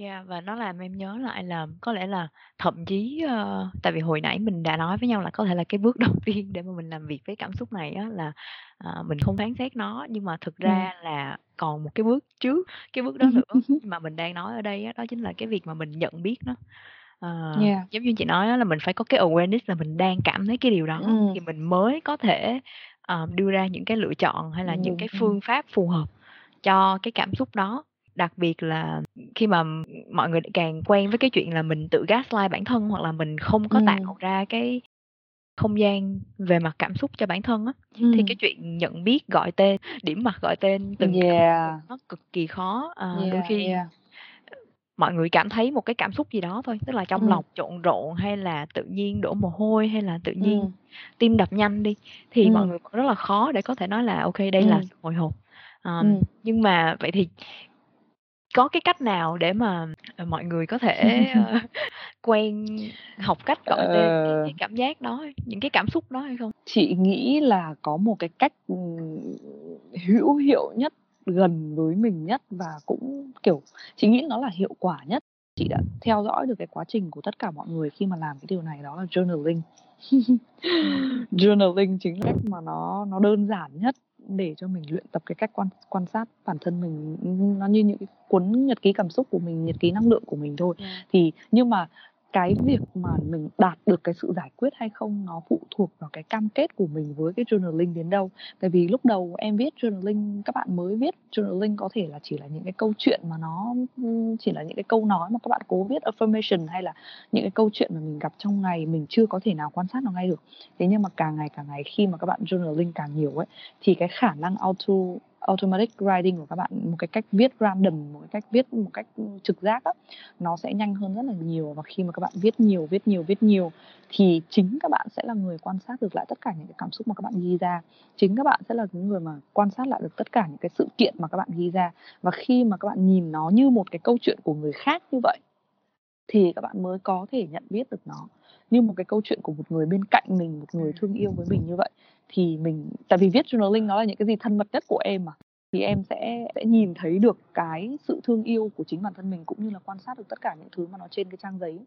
Yeah, và nó làm em nhớ lại là có lẽ là thậm chí ờ, tại vì hồi nãy mình đã nói với nhau là có thể là cái bước đầu tiên để mà mình làm việc với cảm xúc này á là à, mình không phán xét nó. Nhưng mà thực ra là còn một cái bước trước cái bước đó nữa mà mình đang nói ở đây á đó chính là cái việc mà mình nhận biết nó. Ờ, yeah. giống như chị nói á, là mình phải có cái awareness là mình đang cảm thấy cái điều đó ừ. thì mình mới có thể ờ, đưa ra những cái lựa chọn hay là những cái phương pháp phù hợp cho cái cảm xúc đó đặc biệt là khi mà mọi người càng quen với cái chuyện là mình tự gaslight bản thân hoặc là mình không có ừ. tạo ra cái không gian về mặt cảm xúc cho bản thân á Ừ. thì cái chuyện nhận biết gọi tên điểm mặt gọi tên từng yeah nó cực kỳ khó à, đôi yeah khi yeah mọi người cảm thấy một cái cảm xúc gì đó thôi tức là trong ừ. lòng trộn rộn hay là tự nhiên đổ mồ hôi hay là tự nhiên Ừ. tim đập nhanh đi thì Ừ. mọi người rất là khó để có thể nói là ok đây Ừ. là sự hồi hộp um, Ừ. nhưng mà vậy thì có cái cách nào để mà ờ, mọi người có thể ờ, quen học cách gọi tên cái, Ờ, cái cảm giác đó những cái cảm xúc đó hay không? Chị nghĩ là có một cái cách ừm, hữu hiệu nhất gần với mình nhất và cũng kiểu chị nghĩ nó là hiệu quả nhất. Chị đã theo dõi được cái quá trình của tất cả mọi người khi mà làm cái điều này đó là journaling. Journaling chính là cách mà nó nó đơn giản nhất để cho mình luyện tập cái cách quan quan sát bản thân mình nó như những cái cuốn nhật ký cảm xúc của mình nhật ký năng lượng của mình thôi Yeah. thì nhưng mà cái việc mà mình đạt được cái sự giải quyết hay không nó phụ thuộc vào cái cam kết của mình với cái journaling đến đâu. Tại vì lúc đầu em viết journaling, các bạn mới viết journaling có thể là chỉ là những cái câu chuyện mà nó chỉ là những cái câu nói mà các bạn cố viết, affirmation hay là những cái câu chuyện mà mình gặp trong ngày mình chưa có thể nào quan sát nó ngay được. Thế nhưng mà càng ngày càng ngày khi mà các bạn journaling càng nhiều ấy, thì cái khả năng auto automatic writing của các bạn, một cái cách viết random, một cái cách viết một cách trực giác á, nó sẽ nhanh hơn rất là nhiều. Và khi mà các bạn viết nhiều viết nhiều viết nhiều, thì chính các bạn sẽ là người quan sát được lại tất cả những cái cảm xúc mà các bạn ghi ra. Chính các bạn sẽ là những người mà quan sát lại được tất cả những cái sự kiện mà các bạn ghi ra. Và khi mà các bạn nhìn nó như một cái câu chuyện của người khác như vậy, thì các bạn mới có thể nhận biết được nó như một cái câu chuyện của một người bên cạnh mình, một người thương yêu với mình như vậy thì mình tại vì viết journaling nó là những cái gì thân mật nhất của em mà thì em sẽ sẽ nhìn thấy được cái sự thương yêu của chính bản thân mình cũng như là quan sát được tất cả những thứ mà nó trên cái trang giấy.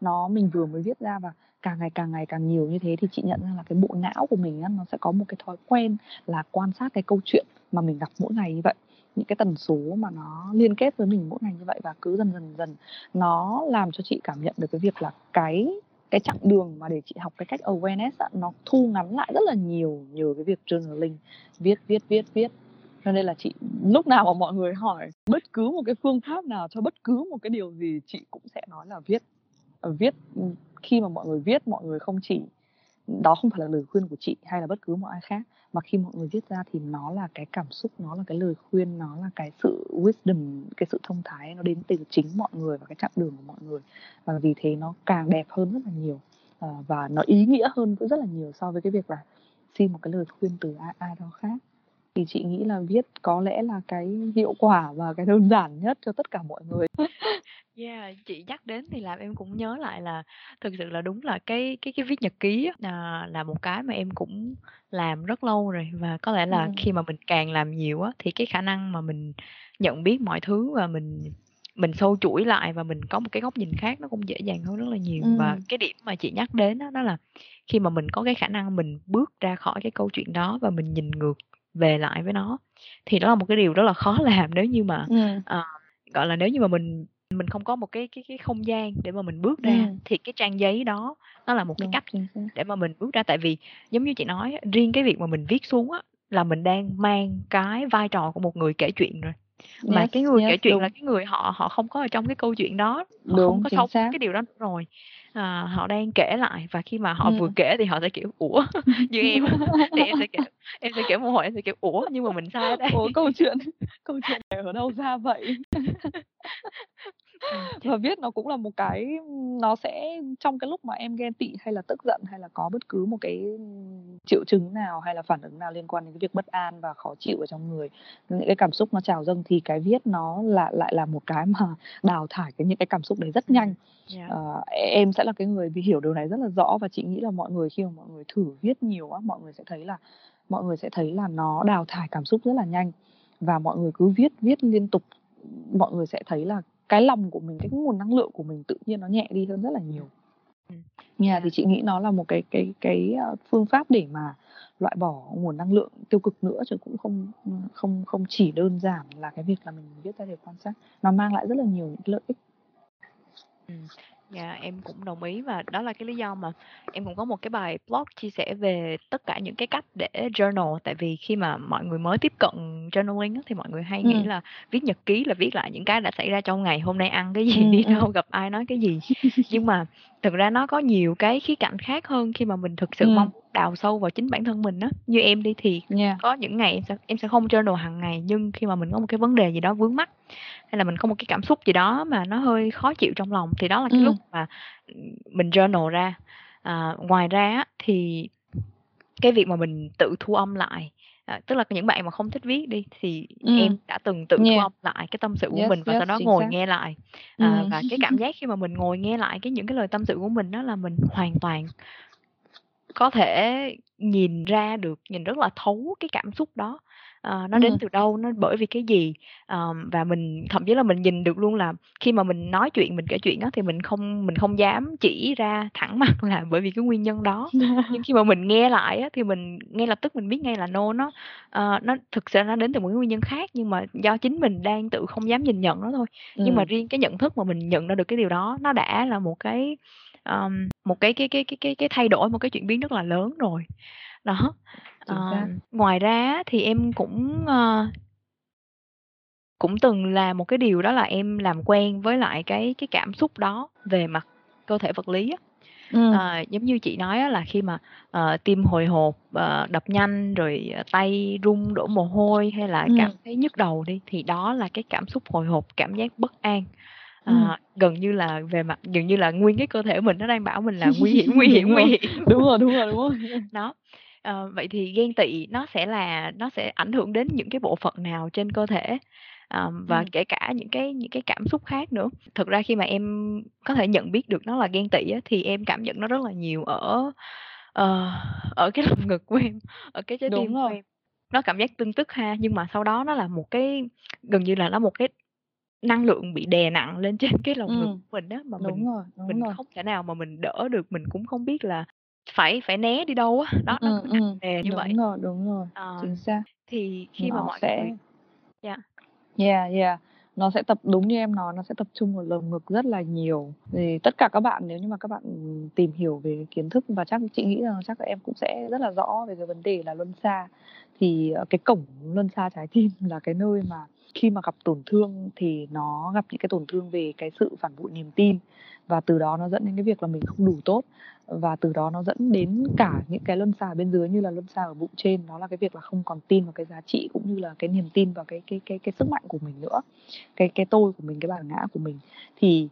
Nó mình vừa mới viết ra và càng ngày càng ngày càng nhiều như thế thì chị nhận ra là cái bộ não của mình á, nó sẽ có một cái thói quen là quan sát cái câu chuyện mà mình gặp mỗi ngày như vậy. Những cái tần số mà nó liên kết với mình mỗi ngày như vậy và cứ dần dần dần nó làm cho chị cảm nhận được cái việc là cái cái chặng đường mà để chị học cái cách awareness á, nó thu ngắn lại rất là nhiều nhờ cái việc journaling viết viết viết viết. Cho nên là chị lúc nào mà mọi người hỏi bất cứ một cái phương pháp nào cho bất cứ một cái điều gì chị cũng sẽ nói là viết. Ờ, viết ừ, khi mà mọi người viết mọi người không chỉ đó không phải là lời khuyên của chị hay là bất cứ một ai khác mà khi mọi người viết ra thì nó là cái cảm xúc nó là cái lời khuyên nó là cái sự wisdom cái sự thông thái nó đến từ chính mọi người và cái chặng đường của mọi người. Và vì thế nó càng đẹp hơn rất là nhiều à, và nó ý nghĩa hơn rất là nhiều so với cái việc là xin một cái lời khuyên từ ai ai đó khác. Thì chị nghĩ là viết có lẽ là cái hiệu quả và cái đơn giản nhất cho tất cả mọi người. Yeah, chị nhắc đến thì làm em cũng nhớ lại là thực sự là đúng là cái cái cái viết nhật ký á, à, là một cái mà em cũng làm rất lâu rồi và có lẽ là Ừm. khi mà mình càng làm nhiều á thì cái khả năng mà mình nhận biết mọi thứ và mình mình sâu chuỗi lại và mình có một cái góc nhìn khác nó cũng dễ dàng hơn rất là nhiều và Ừm. cái điểm mà chị nhắc đến đó, đó là khi mà mình có cái khả năng mình bước ra khỏi cái câu chuyện đó và mình nhìn ngược về lại với nó thì đó là một cái điều rất là khó làm nếu như mà Ừm. à, gọi là nếu như mà mình mình không có một cái cái cái không gian để mà mình bước ra Ừm. thì cái trang giấy đó nó là một cái Đúng, cách để mà mình bước ra tại vì giống như chị nói riêng cái việc mà mình viết xuống á là mình đang mang cái vai trò của một người kể chuyện rồi mà Yes, cái người kể yes, chuyện đúng. là cái người họ họ không có ở trong cái câu chuyện đó họ không Đúng, có chính sống xác. cái điều đó rồi à, họ đang kể lại và khi mà họ vừa Ừm. kể thì họ sẽ kiểu ủa như em thì em sẽ kiểu em sẽ kiểu một hồi em sẽ kiểu ủa nhưng mà mình sai ở đây Ủa câu chuyện câu chuyện này ở đâu ra vậy? Và viết nó cũng là một cái nó sẽ trong cái lúc mà em ghen tị hay là tức giận hay là có bất cứ một cái triệu chứng nào hay là phản ứng nào liên quan đến cái việc bất an và khó chịu ở trong người những cái cảm xúc nó trào dâng thì cái viết nó là lại là một cái mà đào thải cái những cái cảm xúc đấy rất nhanh Dạ. Ờ, em sẽ là cái người vì hiểu điều này rất là rõ và chị nghĩ là mọi người khi mà mọi người thử viết nhiều á mọi người sẽ thấy là mọi người sẽ thấy là nó đào thải cảm xúc rất là nhanh và mọi người cứ viết viết liên tục mọi người sẽ thấy là cái lòng của mình cái nguồn năng lượng của mình tự nhiên nó nhẹ đi hơn rất là nhiều Ừ. nhà thì chị nghĩ nó là một cái cái cái ờ, phương pháp để mà loại bỏ nguồn năng lượng tiêu cực nữa chứ cũng không không không chỉ đơn giản là cái việc là mình viết ra để quan sát nó mang lại rất là nhiều những cái lợi ích Ừ. Dạ em cũng đồng ý và đó là cái lý do mà em cũng có một cái bài blog chia sẻ về tất cả những cái cách để journal. Tại vì khi mà mọi người mới tiếp cận journaling á, thì mọi người hay nghĩ Ừ. là viết nhật ký là viết lại những cái đã xảy ra trong ngày hôm nay ăn cái gì Ừ, đi đâu gặp ai nói cái gì. Nhưng mà thực ra nó có nhiều cái khía cạnh khác hơn khi mà mình thực sự Ừ. mong đào sâu vào chính bản thân mình á như em đi thì nha có những ngày em sẽ em sẽ không journal hàng ngày nhưng khi mà mình có một cái vấn đề gì đó vướng mắc hay là mình có một cái cảm xúc gì đó mà nó hơi khó chịu trong lòng thì đó là cái Ừ. lúc mà mình journal ra à, ngoài ra thì cái việc mà mình tự thu âm lại à, tức là những bạn mà không thích viết đi thì Ừ. em đã từng tự Yeah. âm lại cái tâm sự của Yes, mình và sau yes, đó chính ngồi xác. nghe lại à, Ừ. và cái cảm giác khi mà mình ngồi nghe lại cái những cái lời tâm sự của mình đó là mình hoàn toàn có thể nhìn ra được nhìn rất là thấu cái cảm xúc đó Ờ, nó đến Ừ. từ đâu nó bởi vì cái gì Ờm, và mình thậm chí là mình nhìn được luôn là khi mà mình nói chuyện mình kể chuyện á thì mình không mình không dám chỉ ra thẳng mặt là bởi vì cái nguyên nhân đó nhưng khi mà mình nghe lại á thì mình ngay lập tức mình biết ngay là no nó ờ, nó thực sự nó đến từ một cái nguyên nhân khác nhưng mà do chính mình đang tự không dám nhìn nhận nó thôi nhưng mà Ừ. riêng cái nhận thức mà mình nhận ra được cái điều đó nó đã là một cái um, một cái cái cái cái cái cái thay đổi một cái chuyển biến rất là lớn rồi đó xác. ngoài ra thì em cũng ờ, cũng từng làm một cái điều đó là em làm quen với lại cái cái cảm xúc đó về mặt cơ thể vật lý á. ừ. à, giống như chị nói là khi mà uh, tim hồi hộp uh, đập nhanh rồi tay run đổ mồ hôi hay là ừ. cảm thấy nhức đầu đi thì đó là cái cảm xúc hồi hộp cảm giác bất an à, ừ. gần như là về mặt gần như là nguyên cái cơ thể mình nó đang bảo mình là nguy hiểm nguy hiểm nguy hiểm. Đúng rồi đúng rồi đúng rồi. Đó. À, vậy thì ghen tị nó sẽ là nó sẽ ảnh hưởng đến những cái bộ phận nào trên cơ thể? Um, và ừ. kể cả những cái những cái cảm xúc khác nữa. Thực ra khi mà em có thể nhận biết được nó là ghen tị á, thì em cảm nhận nó rất là nhiều ở uh, ở cái lồng ngực của em ở cái trái tim của em. Nó cảm giác tương tức ha nhưng mà sau đó nó là một cái gần như là nó một cái năng lượng bị đè nặng lên trên cái lồng ngực của mình á mà đúng mình rồi, đúng mình rồi. không thể nào mà mình đỡ được mình cũng không biết là phải phải né đi đâu á đó nó ừ, cứ nặng nề như đúng vậy rồi đúng rồi Ờ, chính xác thì khi mà nó mọi sẽ người dạ Yeah, yeah. Nó sẽ tập đúng như em nói, nó sẽ tập trung vào lồng ngực rất là nhiều. Thì tất cả các bạn nếu như mà các bạn tìm hiểu về kiến thức và chắc chị nghĩ rằng chắc em cũng sẽ rất là rõ về cái vấn đề là luân xa. Thì ờ, cái cổng luân xa trái tim là cái nơi mà khi mà gặp tổn thương thì nó gặp những cái tổn thương về cái sự phản bội niềm tin và từ đó nó dẫn đến cái việc là mình không đủ tốt và từ đó nó dẫn đến cả những cái luân xà bên dưới như là luân xà ở bụng trên nó là cái việc là không còn tin vào cái giá trị cũng như là cái niềm tin vào cái cái cái cái sức mạnh của mình nữa, cái cái tôi của mình, cái bản ngã của mình. Thì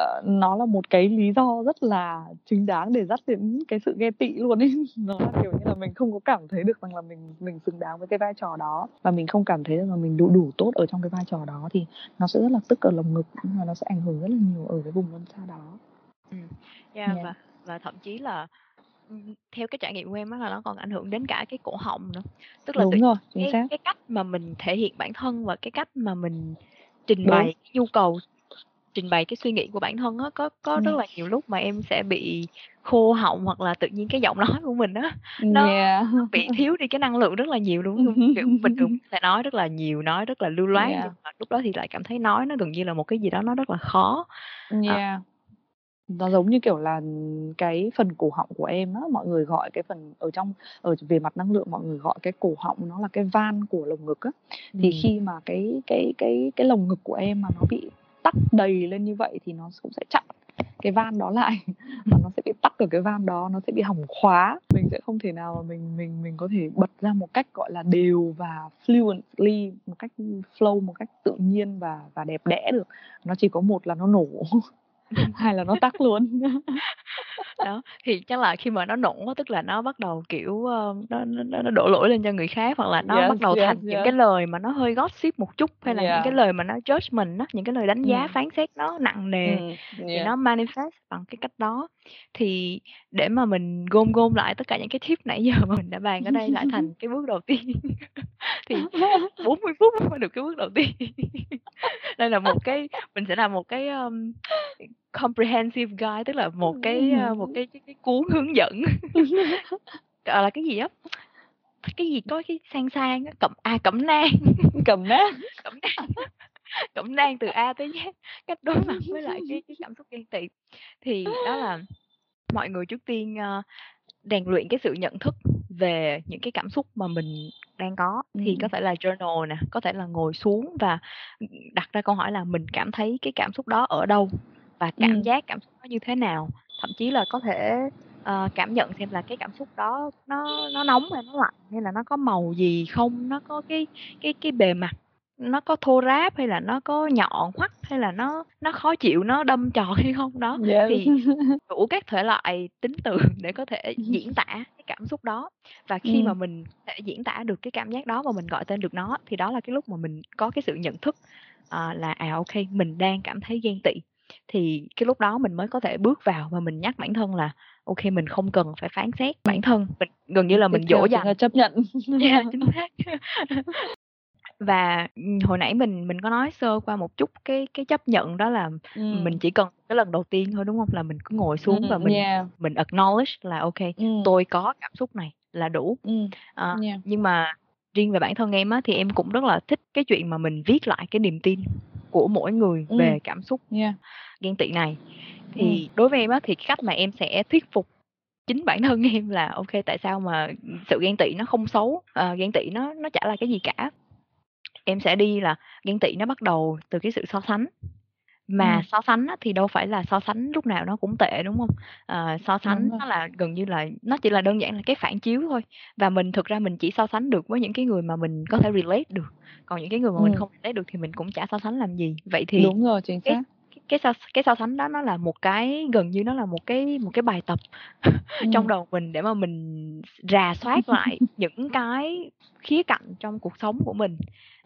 uh, nó là một cái lý do rất là chính đáng để dắt đến cái sự ghen tị luôn ấy. Nó là kiểu như là mình không có cảm thấy được rằng là mình mình xứng đáng với cái vai trò đó và mình không cảm thấy rằng là mình đủ đủ tốt ở trong cái vai trò đó thì nó sẽ rất là tức ở lồng ngực và nó sẽ ảnh hưởng rất là nhiều ở cái vùng luân xa đó. Ừ. yeah, yeah. và và thậm chí là theo cái trải nghiệm của em á là nó còn ảnh hưởng đến cả cái cổ họng nữa. Tức là đúng rồi chính cái, xác. cái cách mà mình thể hiện bản thân và cái cách mà mình trình bày nhu cầu trình bày cái suy nghĩ của bản thân á có có rất là nhiều lúc mà em sẽ bị khô họng hoặc là tự nhiên cái giọng nói của mình á nó yeah. bị thiếu đi cái năng lượng rất là nhiều đúng không kiểu bình thường sẽ nói rất là nhiều nói rất là lưu loát Yeah. nhưng mà lúc đó thì lại cảm thấy nói nó gần như là một cái gì đó nó rất là khó Yeah. Nó giống như, kiểu là, cái phần cổ họng của em á, mọi người gọi cái phần ở trong ở về mặt năng lượng mọi người gọi cái cổ họng nó là cái van của lồng ngực á. Thì Ừm. khi mà cái cái cái cái lồng ngực của em mà nó bị tắc đầy lên như vậy thì nó cũng sẽ chặn cái van đó lại và nó sẽ bị tắc ở cái van đó, nó sẽ bị hỏng khóa. Mình sẽ không thể nào mà mình mình mình có thể bật ra một cách, gọi là, đều và fluently, một cách flow, một cách tự nhiên và và đẹp đẽ được. Nó chỉ có một là nó nổ. Hai là nó tắc luôn. Đó, thì chắc là khi mà nó nổ tức là nó bắt đầu, kiểu, ơ, nó nó nó đổ lỗi lên cho người khác, hoặc là nó bắt Yes, đầu yes, thành những yes. cái lời mà nó hơi gossip một chút, hay là những cái Yeah. lời mà nó judge mình á, những cái lời đánh giá, Ừm. phán xét nó nặng nề thì yeah. nó manifest bằng cái cách đó. Thì để mà mình gom gom lại tất cả những cái tip nãy giờ mà mình đã bàn ở đây lại thành cái bước đầu tiên thì 40 phút mới được cái bước đầu tiên. Đây là một cái mình sẽ làm một cái, ờm, comprehensive guide, tức là một cái, ơ, một cái cái cái cuốn hướng dẫn. Gọi là cái gì á? Cái gì có cái sang sang cẩm à, cẩm nang. Cẩm nang. Cẩm nang. Cẩm nang từ A tới Z, cách đối mặt với lại cái cái cảm xúc ghen tị. Thì đó là mọi người trước tiên, ơ, rèn luyện cái sự nhận thức về những cái cảm xúc mà mình đang có, thì có thể là journal nè, có thể là ngồi xuống và, đặt ra câu hỏi là mình cảm thấy cái cảm xúc đó ở đâu và cảm Ừm. giác cảm xúc nó như thế nào. Thậm chí là có thể, ờ, cảm nhận xem là cái cảm xúc đó nó nó nóng hay nó lạnh, hay là nó có màu gì không, nó có cái cái cái bề mặt nó có thô ráp hay là nó có nhọn hoắt, hay là nó nó khó chịu, nó đâm chọt hay không. Đó, Yes. thì đủ các thể loại tính từ để có thể diễn tả cái cảm xúc đó. Và khi mà Ừm. mình thể diễn tả được cái cảm giác đó và mình gọi tên được nó, thì đó là cái lúc mà mình có cái sự nhận thức, ờ, là, à, kê, mình đang cảm thấy ghen tị. Thì cái lúc đó mình mới có thể bước vào và mình nhắc bản thân là kê, mình không cần phải phán xét bản thân, mình gần như là mình dỗ dành. chấp nhận. Yeah, chính xác. Và, hồi nãy mình mình có nói sơ qua một chút cái cái chấp nhận đó là mình Ừm. chỉ cần cái lần đầu tiên thôi, đúng hông? Là mình cứ ngồi xuống và Ừm, mình yeah. mình acknowledge là kê, Ừm. tôi có cảm xúc này là đủ. Ừm, Ờ, yeah. nhưng mà riêng về bản thân em á, thì em cũng rất là thích cái chuyện mà mình viết lại cái niềm tin của mỗi người Ừm. về cảm xúc Yeah. ghen tị này. Thì đối với em á, thì cách mà em sẽ thuyết phục chính bản thân em là kê, tại sao mà, sự ghen tị nó không xấu, ờ, ghen tị nó nó chả là cái gì cả. Em sẽ đi là ghen tị nó bắt đầu từ cái sự so sánh. Mà Ừm. so sánh á, thì đâu phải là so sánh lúc nào nó cũng tệ, đúng hông? Ờ, so sánh nó là gần như là nó chỉ là đơn giản là cái phản chiếu thôi, và mình thực ra mình chỉ so sánh được với những cái người mà mình có thể relate được, còn những cái người mà mình Ừm. không relate được thì mình cũng chả so sánh làm gì. Vậy thì Đúng rồi, chính cái xác. cái cái so cái so sánh đó nó là một cái gần như nó là một cái một cái bài tập trong Ừm. đầu mình để mà mình rà soát lại những cái khía cạnh trong cuộc sống của mình.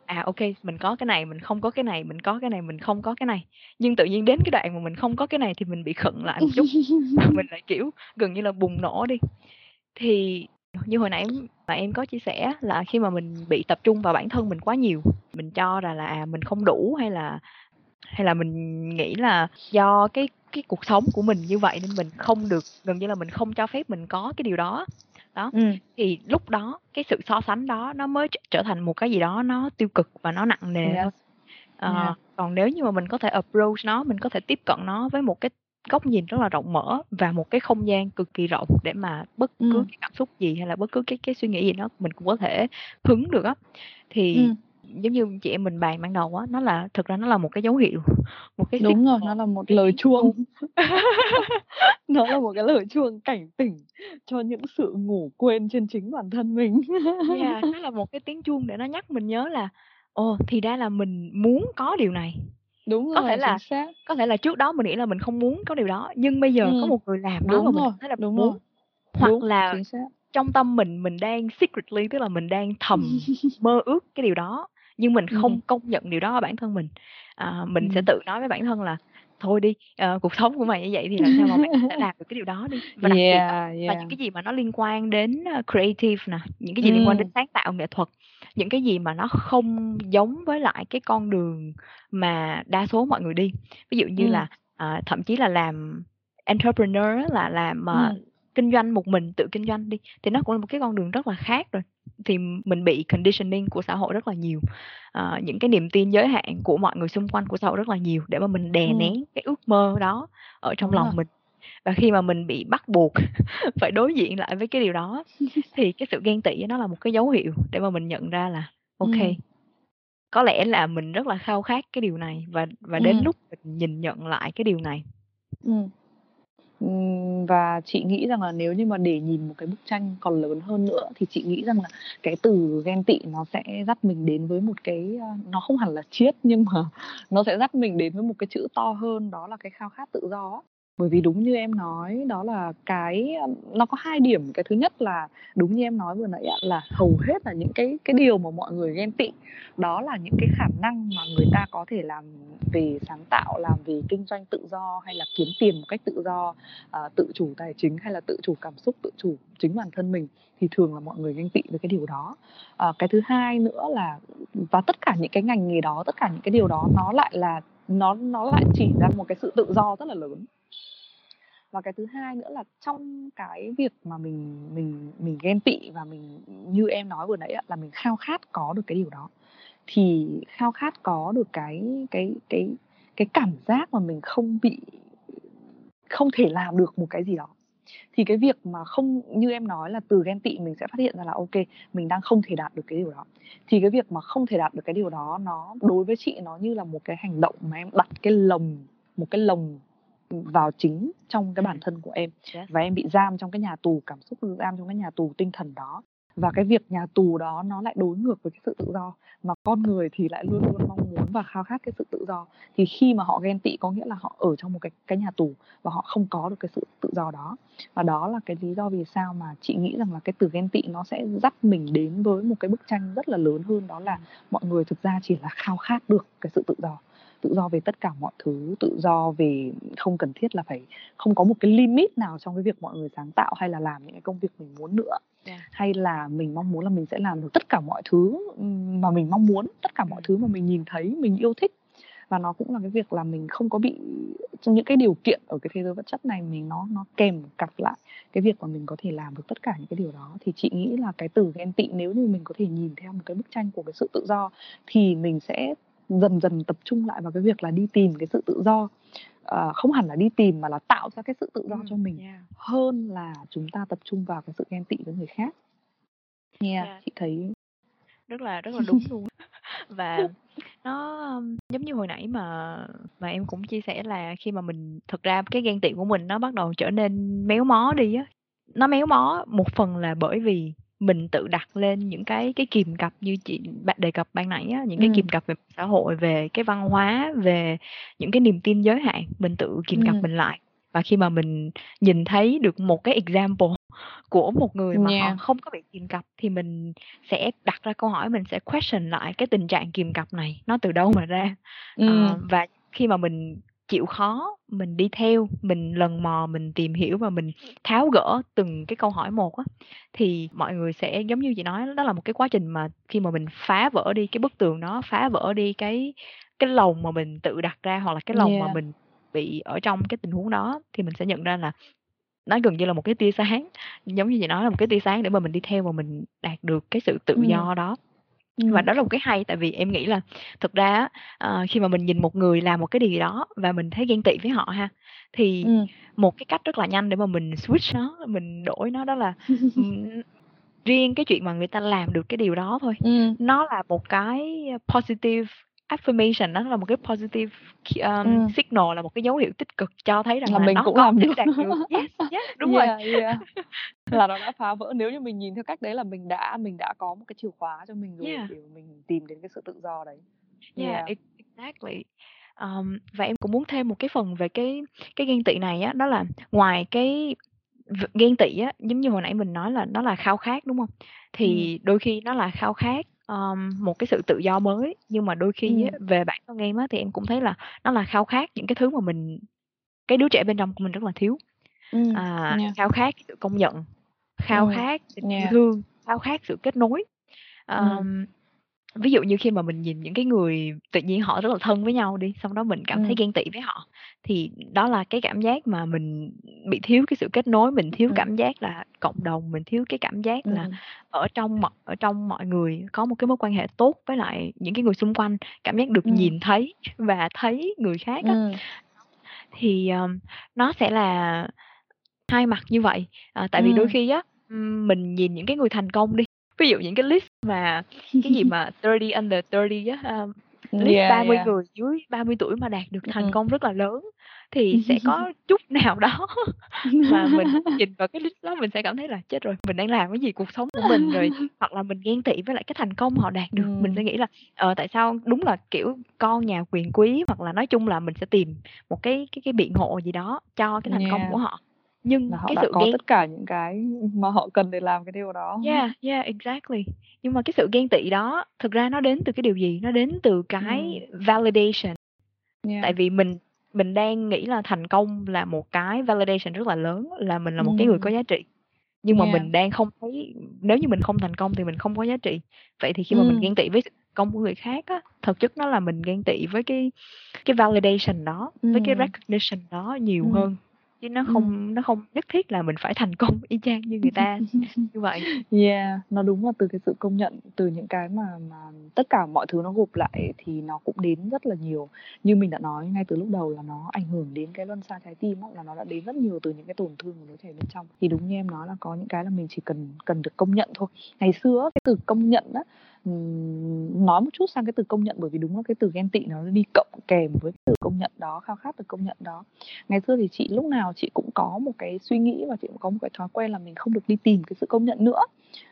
À, ok mình có cái này, mình không có cái này, mình có cái này, mình không có cái này. Nhưng tự nhiên đến cái đoạn mà mình không có cái này thì mình bị khựng lại một chút, mình lại, kiểu, gần như là bùng nổ đi. Thì như hồi nãy mà em có chia sẻ là khi mà mình bị tập trung vào bản thân mình quá nhiều, mình cho rằng là, à, mình không đủ hay là hay là mình nghĩ là do cái cái cuộc sống của mình như vậy nên mình không được gần như là mình không cho phép mình có cái điều đó. Đó, Ừm. thì lúc đó cái sự so sánh đó nó mới tr trở thành một cái gì đó nó tiêu cực và nó nặng nề Yes. Ờ, Yeah. còn nếu như mà mình có thể approach nó, mình có thể tiếp cận nó với một cái góc nhìn rất là rộng mở và một cái không gian cực kỳ rộng để mà bất cứ Ừm. cái cảm xúc gì hay là bất cứ cái cái suy nghĩ gì đó mình cũng có thể hứng được á. Thì Ừm. Giống như chị em mình bàn ban đầu á, nó là thực ra nó là một cái dấu hiệu, một cái Đúng rồi, nó là một lời chuông. Nó là một cái lời chuông cảnh tỉnh cho những sự ngủ quên trên chính bản thân mình. Yeah, nó là một cái tiếng chuông để nó nhắc mình nhớ là, ồ, thì ra là mình muốn có điều này. Đúng Có thể rồi, là xác. có thể là trước đó mình nghĩ là mình không muốn có điều đó, nhưng bây giờ có Ừm. một người làm và Đúng mình rồi, thấy là đúng muốn. rồi. Hoặc Đúng, là trong tâm mình, mình đang secretly, tức là mình đang thầm mơ ước cái điều đó, nhưng mình không công nhận điều đó ở bản thân mình. À, mình sẽ Ừm. tự nói với bản thân là "Thôi đi, ờ, cuộc sống của mày như vậy thì làm sao mà mày thể làm được cái điều đó đi." Và đặc biệt á, Yeah, là những yeah. cái gì mà nó liên quan đến, ơ, creative nè, những cái gì liên quan đến sáng tạo nghệ thuật, những cái gì mà nó không giống với lại cái con đường mà đa số mọi người đi. Ví dụ như Ừm. là, à, thậm chí là làm entrepreneur là làm, ờ, Ừm. Kinh doanh một mình, tự kinh doanh đi, thì nó cũng là một cái con đường rất là khác rồi. Thì mình bị conditioning của xã hội rất là nhiều, ờ, những cái niềm tin giới hạn của mọi người xung quanh của xã hội rất là nhiều để mà mình đè Ừm. nén cái ước mơ đó ở trong Đúng rồi. lòng mình. Và khi mà mình bị bắt buộc phải đối diện lại với cái điều đó thì cái sự ghen tị nó là một cái dấu hiệu để mà mình nhận ra là ô kê, Ừm. có lẽ là mình rất là khao khát cái điều này và và đến Ừm. lúc mình nhìn nhận lại cái điều này. Ừm. Ừm, và chị nghĩ rằng là nếu như mà để nhìn một cái bức tranh còn lớn hơn nữa thì chị nghĩ rằng là cái từ ghen tị nó sẽ dắt mình đến với một cái, ờ, nó không hẳn là triết nhưng mà nó sẽ dắt mình đến với một cái chữ to hơn đó là cái khao khát tự do á. Bởi vì đúng như em nói đó là cái, nó có hai điểm, cái thứ nhất là đúng như em nói vừa nãy ạ, là hầu hết là những cái cái điều mà mọi người ghen tị đó là những cái khả năng mà người ta có thể làm về sáng tạo, làm về kinh doanh tự do hay là kiếm tiền một cách tự do, ờ, tự chủ tài chính hay là tự chủ cảm xúc, tự chủ chính bản thân mình thì thường là mọi người ganh tị với cái điều đó. à, cái thứ hai nữa là và tất cả những cái ngành nghề đó, tất cả những cái điều đó nó lại là nó nó lại chỉ ra một cái sự tự do rất là lớn. Và cái thứ hai nữa là trong cái việc mà mình mình mình ghen tị và mình như em nói vừa nãy ạ, là mình khao khát có được cái điều đó. Thì khao khát có được cái cái cái cái cảm giác mà mình không bị không thể làm được một cái gì đó. Thì cái việc mà không như em nói là từ ghen tị mình sẽ phát hiện ra là ok mình đang không thể đạt được cái điều đó. Thì cái việc mà không thể đạt được cái điều đó nó đối với chị nó như là một cái hành động mà em đặt cái lồng một cái lồng, vào chính trong cái bản thân của em. Yes. Và em bị giam trong cái nhà tù cảm xúc, giam trong cái nhà tù tinh thần đó. Và cái việc nhà tù đó nó lại đối ngược với cái sự tự do, mà con người thì lại luôn luôn mong muốn và khao khát cái sự tự do. Thì khi mà họ ghen tị có nghĩa là họ ở trong một cái cái nhà tù và họ không có được cái sự tự do đó. Và đó là cái lý do vì sao mà chị nghĩ rằng là cái từ ghen tị nó sẽ dắt mình đến với một cái bức tranh rất là lớn hơn, đó là mọi người thực ra chỉ là khao khát được cái sự tự do. Tự do về tất cả mọi thứ, tự do về không cần thiết là phải không có một cái limit nào trong cái việc mọi người sáng tạo hay là làm những cái công việc mình muốn nữa. Yeah. Hay là mình mong muốn là mình sẽ làm được tất cả mọi thứ, mà mình mong muốn, tất cả mọi thứ mà mình nhìn thấy, mình yêu thích. Và nó cũng là cái việc là mình không có bị trong những cái điều kiện ở cái thế giới vật chất này mình nó nó kèm cặp lại cái việc mà mình có thể làm được tất cả những cái điều đó. Thì chị nghĩ là cái từ ghen tị nếu như mình có thể nhìn theo một cái bức tranh của cái sự tự do thì mình sẽ dần dần tập trung lại vào cái việc là đi tìm cái sự tự do. Ờ, không hẳn là đi tìm mà là tạo ra cái sự tự do Ừm, cho mình yeah. hơn là chúng ta tập trung vào cái sự ghen tị với người khác. Yeah, Yeah. chị thấy Rất là rất là đúng luôn. và nó um, giống như hồi nãy mà mà em cũng chia sẻ là khi mà mình thực ra cái ghen tị của mình nó bắt đầu trở nên méo mó đi á nó méo mó một phần là bởi vì mình tự đặt lên những cái cái kìm cặp như chị bạn đề cập ban nãy á, những cái ừ. kìm cặp về xã hội về cái văn hóa về những cái niềm tin giới hạn mình tự kìm cặp mình lại và khi mà mình nhìn thấy được một cái example của một người mà yeah. họ không có bị kìm cặp thì mình sẽ đặt ra câu hỏi mình sẽ question lại cái tình trạng kìm cặp này nó từ đâu mà ra ừ. uh, và khi mà mình chịu khó mình đi theo mình lần mò mình tìm hiểu và mình tháo gỡ từng cái câu hỏi một á thì mọi người sẽ giống như chị nói đó là một cái quá trình mà khi mà mình phá vỡ đi cái bức tường đó phá vỡ đi cái cái lồng mà mình tự đặt ra hoặc là cái lồng yeah. mà mình bị ở trong cái tình huống đó thì mình sẽ nhận ra là nó gần như là một cái tia sáng giống như chị nói là một cái tia sáng để mà mình đi theo và mình đạt được cái sự tự ừ. do đó và đó là một cái hay tại vì em nghĩ là thực ra uh, khi mà mình nhìn một người làm một cái điều gì đó và mình thấy ghen tị với họ ha thì Ừm. một cái cách rất là nhanh để mà mình switch nó, mình đổi nó đó là riêng cái chuyện mà người ta làm được cái điều đó thôi, Ừm. nó là một cái positive affirmation nó là một cái positive um, Ừm. signal là một cái dấu hiệu tích cực cho thấy rằng Là là mình nó cũng có làm được. đạt được. Yes, yes, đúng rồi. Yeah, yeah. Là nó đã phá vỡ. Nếu như mình nhìn theo cách đấy là mình đã mình đã có một cái chìa khóa cho mình rồi Yeah. để mình tìm đến cái sự tự do đấy. Yeah, Yeah. exactly. Um, và em cũng muốn thêm một cái phần về cái cái ghen tị này á, đó là ngoài cái ghen tị á, giống như hồi nãy mình nói là nó là khao khát, đúng hông? Ừm. Thì đôi khi nó là khao khát, ờm, một cái sự tự do mới, nhưng mà đôi khi Ừm. về bản thân em á, thì em cũng thấy là nó là khao khát những cái thứ mà mình cái đứa trẻ bên trong của mình rất là thiếu. Ừm, À, yeah. khao khát sự công nhận, khao Ừm, khát tình yeah. thương, khao khát sự kết nối. Ừm. Ờm, ví dụ như khi mà mình nhìn những cái người tự nhiên họ rất là thân với nhau đi, xong đó mình cảm thấy Ừm. ghen tị với họ, thì đó là cái cảm giác mà mình bị thiếu cái sự kết nối, mình thiếu Ừm. cảm giác là cộng đồng, mình thiếu cái cảm giác là Ừm. ở trong ở trong mọi người có một cái mối quan hệ tốt với lại những cái người xung quanh, cảm giác được Ừm. nhìn thấy và thấy người khác á. Ừm. Thì, ờm, nó sẽ là hai mặt như vậy, ờ, tại vì đôi khi á, mình nhìn những cái người thành công đi, ví dụ những cái list mà cái gì mà 30 under 30 á, ờm, list Yeah, 30 yeah. người dưới 30 tuổi mà đạt được thành Ừm. công rất là lớn, thì sẽ có chút nào đó mà mình nhìn vào cái list đó mình sẽ cảm thấy là "Chết rồi, mình đang làm cái gì cuộc sống của mình?" Rồi hoặc là mình ghen tị với lại cái thành công họ đạt được, mình sẽ Ừm. nghĩ là, ờ, tại sao đúng là, kiểu, con nhà quyền quý hoặc là nói chung là mình sẽ tìm một cái cái cái biện hộ gì đó cho cái thành công Yeah. của họ. Nhưng Là họ cái đã sự có ghen tất cả những cái mà họ cần để làm cái điều đó. Yeah, yeah, exactly. Nhưng mà cái sự ghen tị đó thực ra nó đến từ cái điều gì? Nó đến từ cái Ừm. validation. Tại Yeah. vì mình mình đang nghĩ là thành công là một cái validation rất là lớn, là mình là một cái người có giá trị. Nhưng mà Yeah. mình đang không thấy nếu như mình không thành công thì mình không có giá trị. Vậy thì khi mà mình Ừm. ghen tị với công của người khác á, thực chất nó là mình ghen tị với cái cái validation đó, với cái recognition đó nhiều hơn, chứ nó Ừm. không nó không nhất thiết là mình phải thành công y chang như người ta, như vậy. Yeah, nó đúng là từ cái sự công nhận, từ những cái mà mà tất cả mọi thứ nó gộp lại thì nó cũng đến rất là nhiều. Như mình đã nói ngay từ lúc đầu là nó ảnh hưởng đến cái luân xa trái tim á, là nó đã đến rất nhiều từ những cái tổn thương của đứa trẻ bên trong. Thì đúng như em nói là có những cái là mình chỉ cần cần được công nhận thôi. Ngày xưa cái từ công nhận á, nói một chút sang cái từ công nhận bởi vì đúng là cái từ ghen tị nó đi cộng kèm với từ công nhận đó, khao khát từ công nhận đó. Ngày xưa thì chị lúc nào chị cũng có một cái suy nghĩ và chị cũng có một cái thói quen là mình không được đi tìm cái sự công nhận nữa.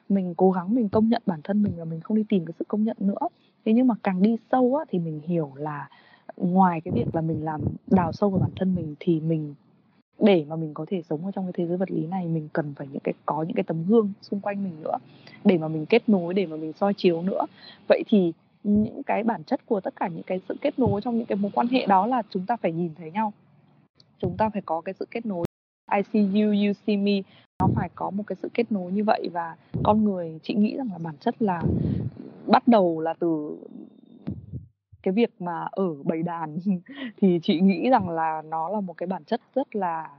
Mình cố gắng mình công nhận bản thân mình là mình không đi tìm cái sự công nhận nữa. Thế nhưng mà càng đi sâu á, thì mình hiểu là ngoài cái việc là mình làm đào sâu vào bản thân mình thì mình để mà mình có thể sống ở trong cái thế giới vật lý này mình cần phải những cái có những cái tấm gương xung quanh mình nữa, để mà mình kết nối, để mà mình soi chiếu nữa. Vậy thì những cái bản chất của tất cả những cái sự kết nối trong những cái mối quan hệ đó là chúng ta phải nhìn thấy nhau. Chúng ta phải có cái sự kết nối. I see you, you see me. Nó phải có một cái sự kết nối như vậy và con người chị nghĩ rằng là bản chất là bắt đầu là từ cái việc mà ở bầy đàn thì chị nghĩ rằng là nó là một cái bản chất rất là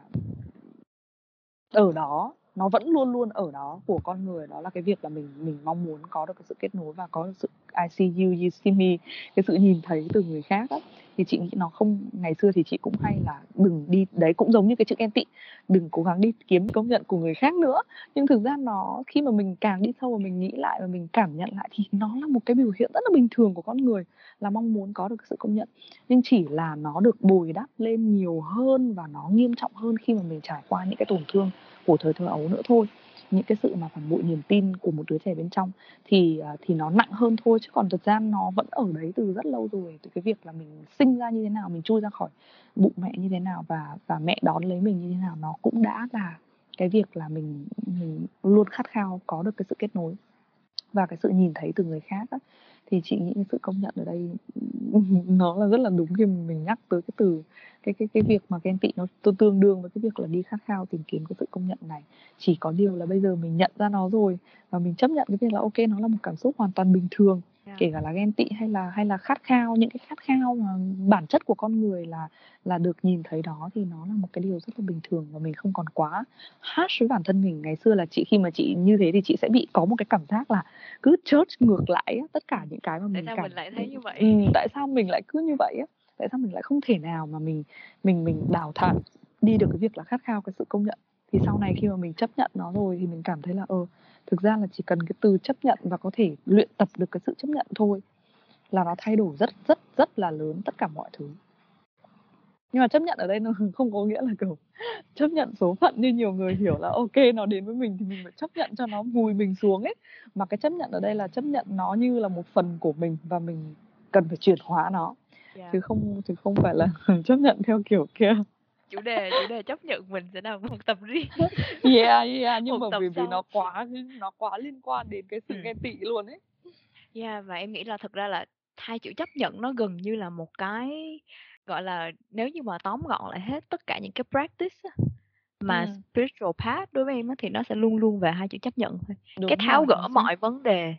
ở đó, nó vẫn luôn luôn ở đó của con người, đó là cái việc là mình mình mong muốn có được cái sự kết nối và có được sự I see you, you see me, cái sự nhìn thấy từ người khác á thì chị nghĩ nó không, ngày xưa thì chị cũng hay là đừng đi, đấy cũng giống như cái chữ em tị, đừng cố gắng đi kiếm công nhận của người khác nữa. Nhưng thực ra nó, khi mà mình càng đi sâu và mình nghĩ lại và mình cảm nhận lại thì nó là một cái biểu hiện rất là bình thường của con người, là mong muốn có được sự công nhận. Nhưng chỉ là nó được bồi đắp lên nhiều hơn và nó nghiêm trọng hơn khi mà mình trải qua những cái tổn thương của thời thơ ấu nữa thôi những cái sự mà phản bội niềm tin của một đứa trẻ bên trong thì à, thì nó nặng hơn thôi. Chứ còn thực ra nó vẫn ở đấy từ rất lâu rồi từ cái việc là mình sinh ra như thế nào mình chui ra khỏi bụng mẹ như thế nào và và mẹ đón lấy mình như thế nào nó cũng đã là cái việc là mình mình luôn khát khao có được cái sự kết nối và cái sự nhìn thấy từ người khác á, thì chị nghĩ cái sự công nhận ở đây, nó là rất là đúng khi mình nhắc tới cái từ, cái cái cái việc mà ghen tị nó tương đương với cái việc là đi khát khao tìm kiếm cái sự công nhận này. Chỉ có điều là bây giờ mình nhận ra nó rồi và mình chấp nhận cái việc là, ok, nó là một cảm xúc hoàn toàn bình thường yeah. kể cả là ghen tị hay là hay là khát khao những cái khát khao mà bản chất của con người là là được nhìn thấy đó thì nó là một cái điều rất là bình thường và mình không còn quá harsh với bản thân mình. Ngày xưa là chị khi mà chị như thế thì chị sẽ bị có một cái cảm giác là cứ chớt ngược lại tất cả những cái mà mình tại sao cảm mình lại thấy như vậy? ừ, tại sao mình lại cứ như vậy á? Tại sao mình lại không thể nào mà mình mình mình đào thải đi được cái việc là khát khao cái sự công nhận? Thì sau này khi mà mình chấp nhận nó rồi thì mình cảm thấy là ờ thực ra là chỉ cần cái từ chấp nhận và có thể luyện tập được cái sự chấp nhận thôi là nó thay đổi rất rất rất là lớn tất cả mọi thứ. Nhưng mà chấp nhận ở đây nó không có nghĩa là kiểu chấp nhận số phận như nhiều người hiểu là ok nó đến với mình thì mình phải chấp nhận cho nó vùi mình xuống ấy. Mà cái chấp nhận ở đây là chấp nhận nó như là một phần của mình và mình cần phải chuyển hóa nó. Yeah. chứ không chứ không phải là chấp nhận theo kiểu kia chủ đề chủ đề chấp nhận mình sẽ là một tập riêng yeah yeah nhưng một mà vì vì nó quá nó quá liên quan đến cái sự ừ. ghen tị luôn ấy yeah và em nghĩ là thật ra là hai chữ chấp nhận nó gần như là một cái gọi là nếu như mà tóm gọn lại hết tất cả những cái practice mà ừ. spiritual path đối với em thì nó sẽ luôn luôn về hai chữ chấp nhận thôi Đúng cái tháo rồi, gỡ mọi vấn đề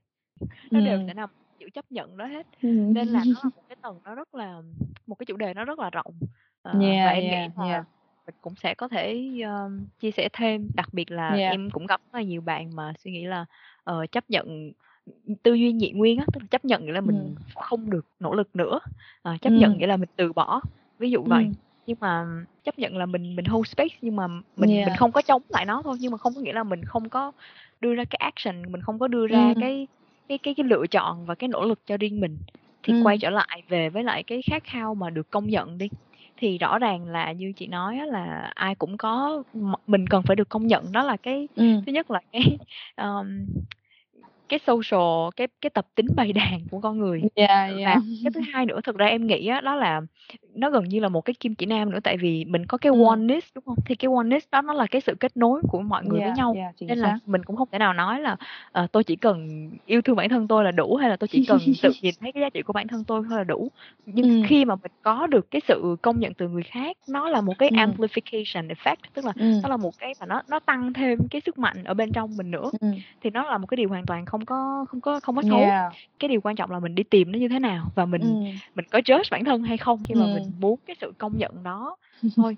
nó ừ. đều sẽ nằm chữ chấp nhận đó hết ừ. nên là nó là một cái tầng nó rất là một cái chủ đề nó rất là rộng yeah, và em yeah, nghĩ là yeah. mình cũng sẽ có thể uh, chia sẻ thêm đặc biệt là yeah. em cũng gặp rất là nhiều bạn mà suy nghĩ là uh, chấp nhận tư duy nhị nguyên á tức là chấp nhận nghĩa là mình ừ. không được nỗ lực nữa à, chấp nhận nghĩa là mình từ bỏ ví dụ vậy nhưng mà chấp nhận là mình mình hold space nhưng mà mình yeah. mình không có chống lại nó thôi nhưng mà không có nghĩa là mình không có đưa ra cái action mình không có đưa ra ừ. cái cái cái cái lựa chọn và cái nỗ lực cho riêng mình thì quay trở lại về với lại cái khát khao mà được công nhận đi thì rõ ràng là như chị nói là ai cũng có mình cần phải được công nhận đó là cái ừ. thứ nhất là cái um, cái social cái cái tập tính bày đàn của con người yeah, yeah. và cái thứ hai nữa thực ra em nghĩ á, đó là nó gần như là một cái kim chỉ nam nữa tại vì mình có cái ừ. oneness đúng không thì cái oneness đó nó là cái sự kết nối của mọi người yeah, với nhau yeah, nên là mình cũng không thể nào nói là uh, tôi chỉ cần yêu thương bản thân tôi là đủ hay là tôi chỉ cần tự nhìn thấy cái giá trị của bản thân tôi thôi là đủ nhưng ừ. khi mà mình có được cái sự công nhận từ người khác nó là một cái ừ. amplification effect tức là ừ. nó là một cái mà nó nó tăng thêm cái sức mạnh ở bên trong mình nữa ừ. thì nó là một cái điều hoàn toàn không có không có không có xấu yeah. cái điều quan trọng là mình đi tìm nó như thế nào và mình ừ. mình có judge bản thân hay không khi mà ừ. mình muốn cái sự công nhận đó thôi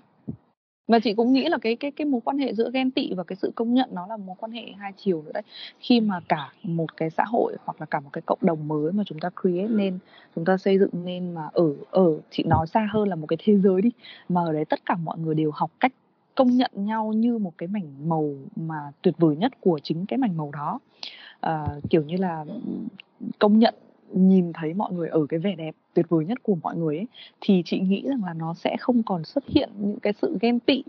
và chị cũng nghĩ là cái cái cái mối quan hệ giữa ghen tị và cái sự công nhận nó là mối quan hệ hai chiều nữa đấy khi mà cả một cái xã hội hoặc là cả một cái cộng đồng mới mà chúng ta create nên chúng ta xây dựng nên mà ở ở chị nói xa hơn là một cái thế giới đi mà ở đấy tất cả mọi người đều học cách công nhận nhau như một cái mảnh màu mà tuyệt vời nhất của chính cái mảnh màu đó uh, kiểu như là công nhận nhìn thấy mọi người ở cái vẻ đẹp tuyệt vời nhất của mọi người ấy, thì chị nghĩ rằng là nó sẽ không còn xuất hiện những cái sự ghen tị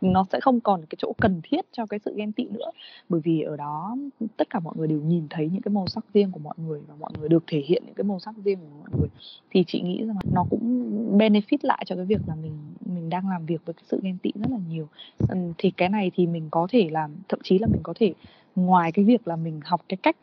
nó sẽ không còn cái chỗ cần thiết cho cái sự ghen tị nữa. Bởi vì ở đó tất cả mọi người đều nhìn thấy những cái màu sắc riêng của mọi người và mọi người được thể hiện những cái màu sắc riêng của mọi người. Thì chị nghĩ rằng nó cũng benefit lại cho cái việc là mình mình đang làm việc với cái sự ghen tị rất là nhiều. Thì cái này thì mình có thể làm thậm chí là mình có thể ngoài cái việc là mình học cái cách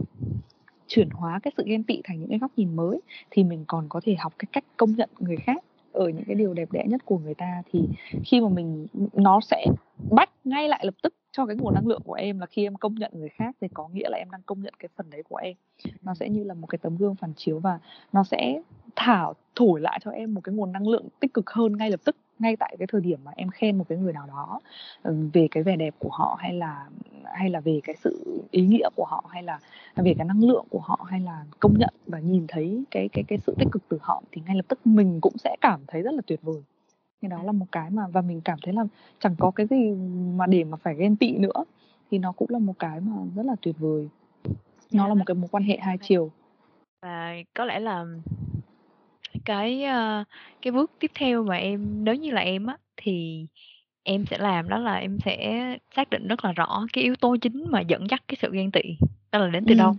chuyển hóa cái sự ghen tị thành những cái góc nhìn mới, thì mình còn có thể học cái cách công nhận người khác ở những cái điều đẹp đẽ nhất của người ta, thì khi mà mình, nó sẽ bắt ngay lại lập tức cho cái nguồn năng lượng của em là khi em công nhận người khác thì có nghĩa là em đang công nhận cái phần đấy của em. Nó sẽ như là một cái tấm gương phản chiếu và nó sẽ thảo thổi lại cho em một cái nguồn năng lượng tích cực hơn ngay lập tức ngay tại cái thời điểm mà em khen một cái người nào đó ừ, về cái vẻ đẹp của họ hay là hay là về cái sự ý nghĩa của họ hay là về cái năng lượng của họ hay là công nhận và nhìn thấy cái cái cái sự tích cực từ họ thì ngay lập tức mình cũng sẽ cảm thấy rất là tuyệt vời. Thì đó là một cái mà và mình cảm thấy là chẳng có cái gì mà để mà phải ghen tị nữa. Thì nó cũng là một cái mà rất là tuyệt vời. Nó là một cái mối quan hệ hai chiều. Và có lẽ là cái uh, cái bước tiếp theo mà em nếu như là em á thì em sẽ làm đó là em sẽ xác định rất là rõ cái yếu tố chính mà dẫn dắt cái sự ghen tị đó là đến từ đâu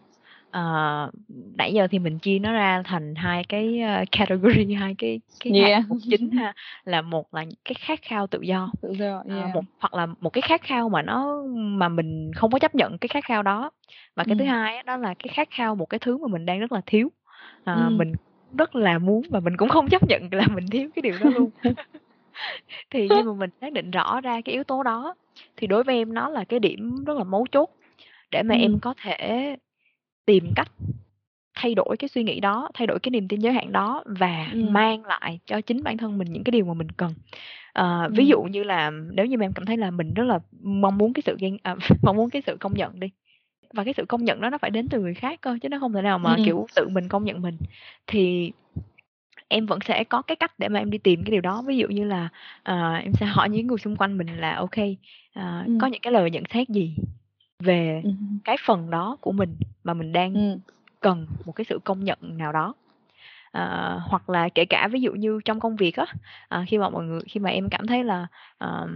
uh, nãy giờ thì mình chia nó ra thành hai cái uh, category hai cái cái yeah. chính ha là một là cái khát khao tự do tự do yeah. uh, một hoặc là một cái khát khao mà nó mà mình không có chấp nhận cái khát khao đó và cái thứ hai đó là cái khát khao một cái thứ mà mình đang rất là thiếu uh, ừ. mình rất là muốn và mình cũng không chấp nhận là mình thiếu cái điều đó luôn thì khi mà mình xác định rõ ra cái yếu tố đó thì đối với em nó là cái điểm rất là mấu chốt để mà ừ. em có thể tìm cách thay đổi cái suy nghĩ đó thay đổi cái niềm tin giới hạn đó và ừ. mang lại cho chính bản thân mình những cái điều mà mình cần à, ừ. ví dụ như là nếu như em cảm thấy là mình rất là mong muốn cái sự ghen à, mong muốn cái sự công nhận đi và cái sự công nhận đó nó phải đến từ người khác cơ chứ nó không thể nào mà ừ. kiểu tự mình công nhận mình thì em vẫn sẽ có cái cách để mà em đi tìm cái điều đó ví dụ như là uh, em sẽ hỏi những người xung quanh mình là ok uh, ừ. có những cái lời nhận xét gì về ừ. cái phần đó của mình mà mình đang ừ. cần một cái sự công nhận nào đó uh, hoặc là kể cả ví dụ như trong công việc á uh, khi mà mọi người khi mà em cảm thấy là uh,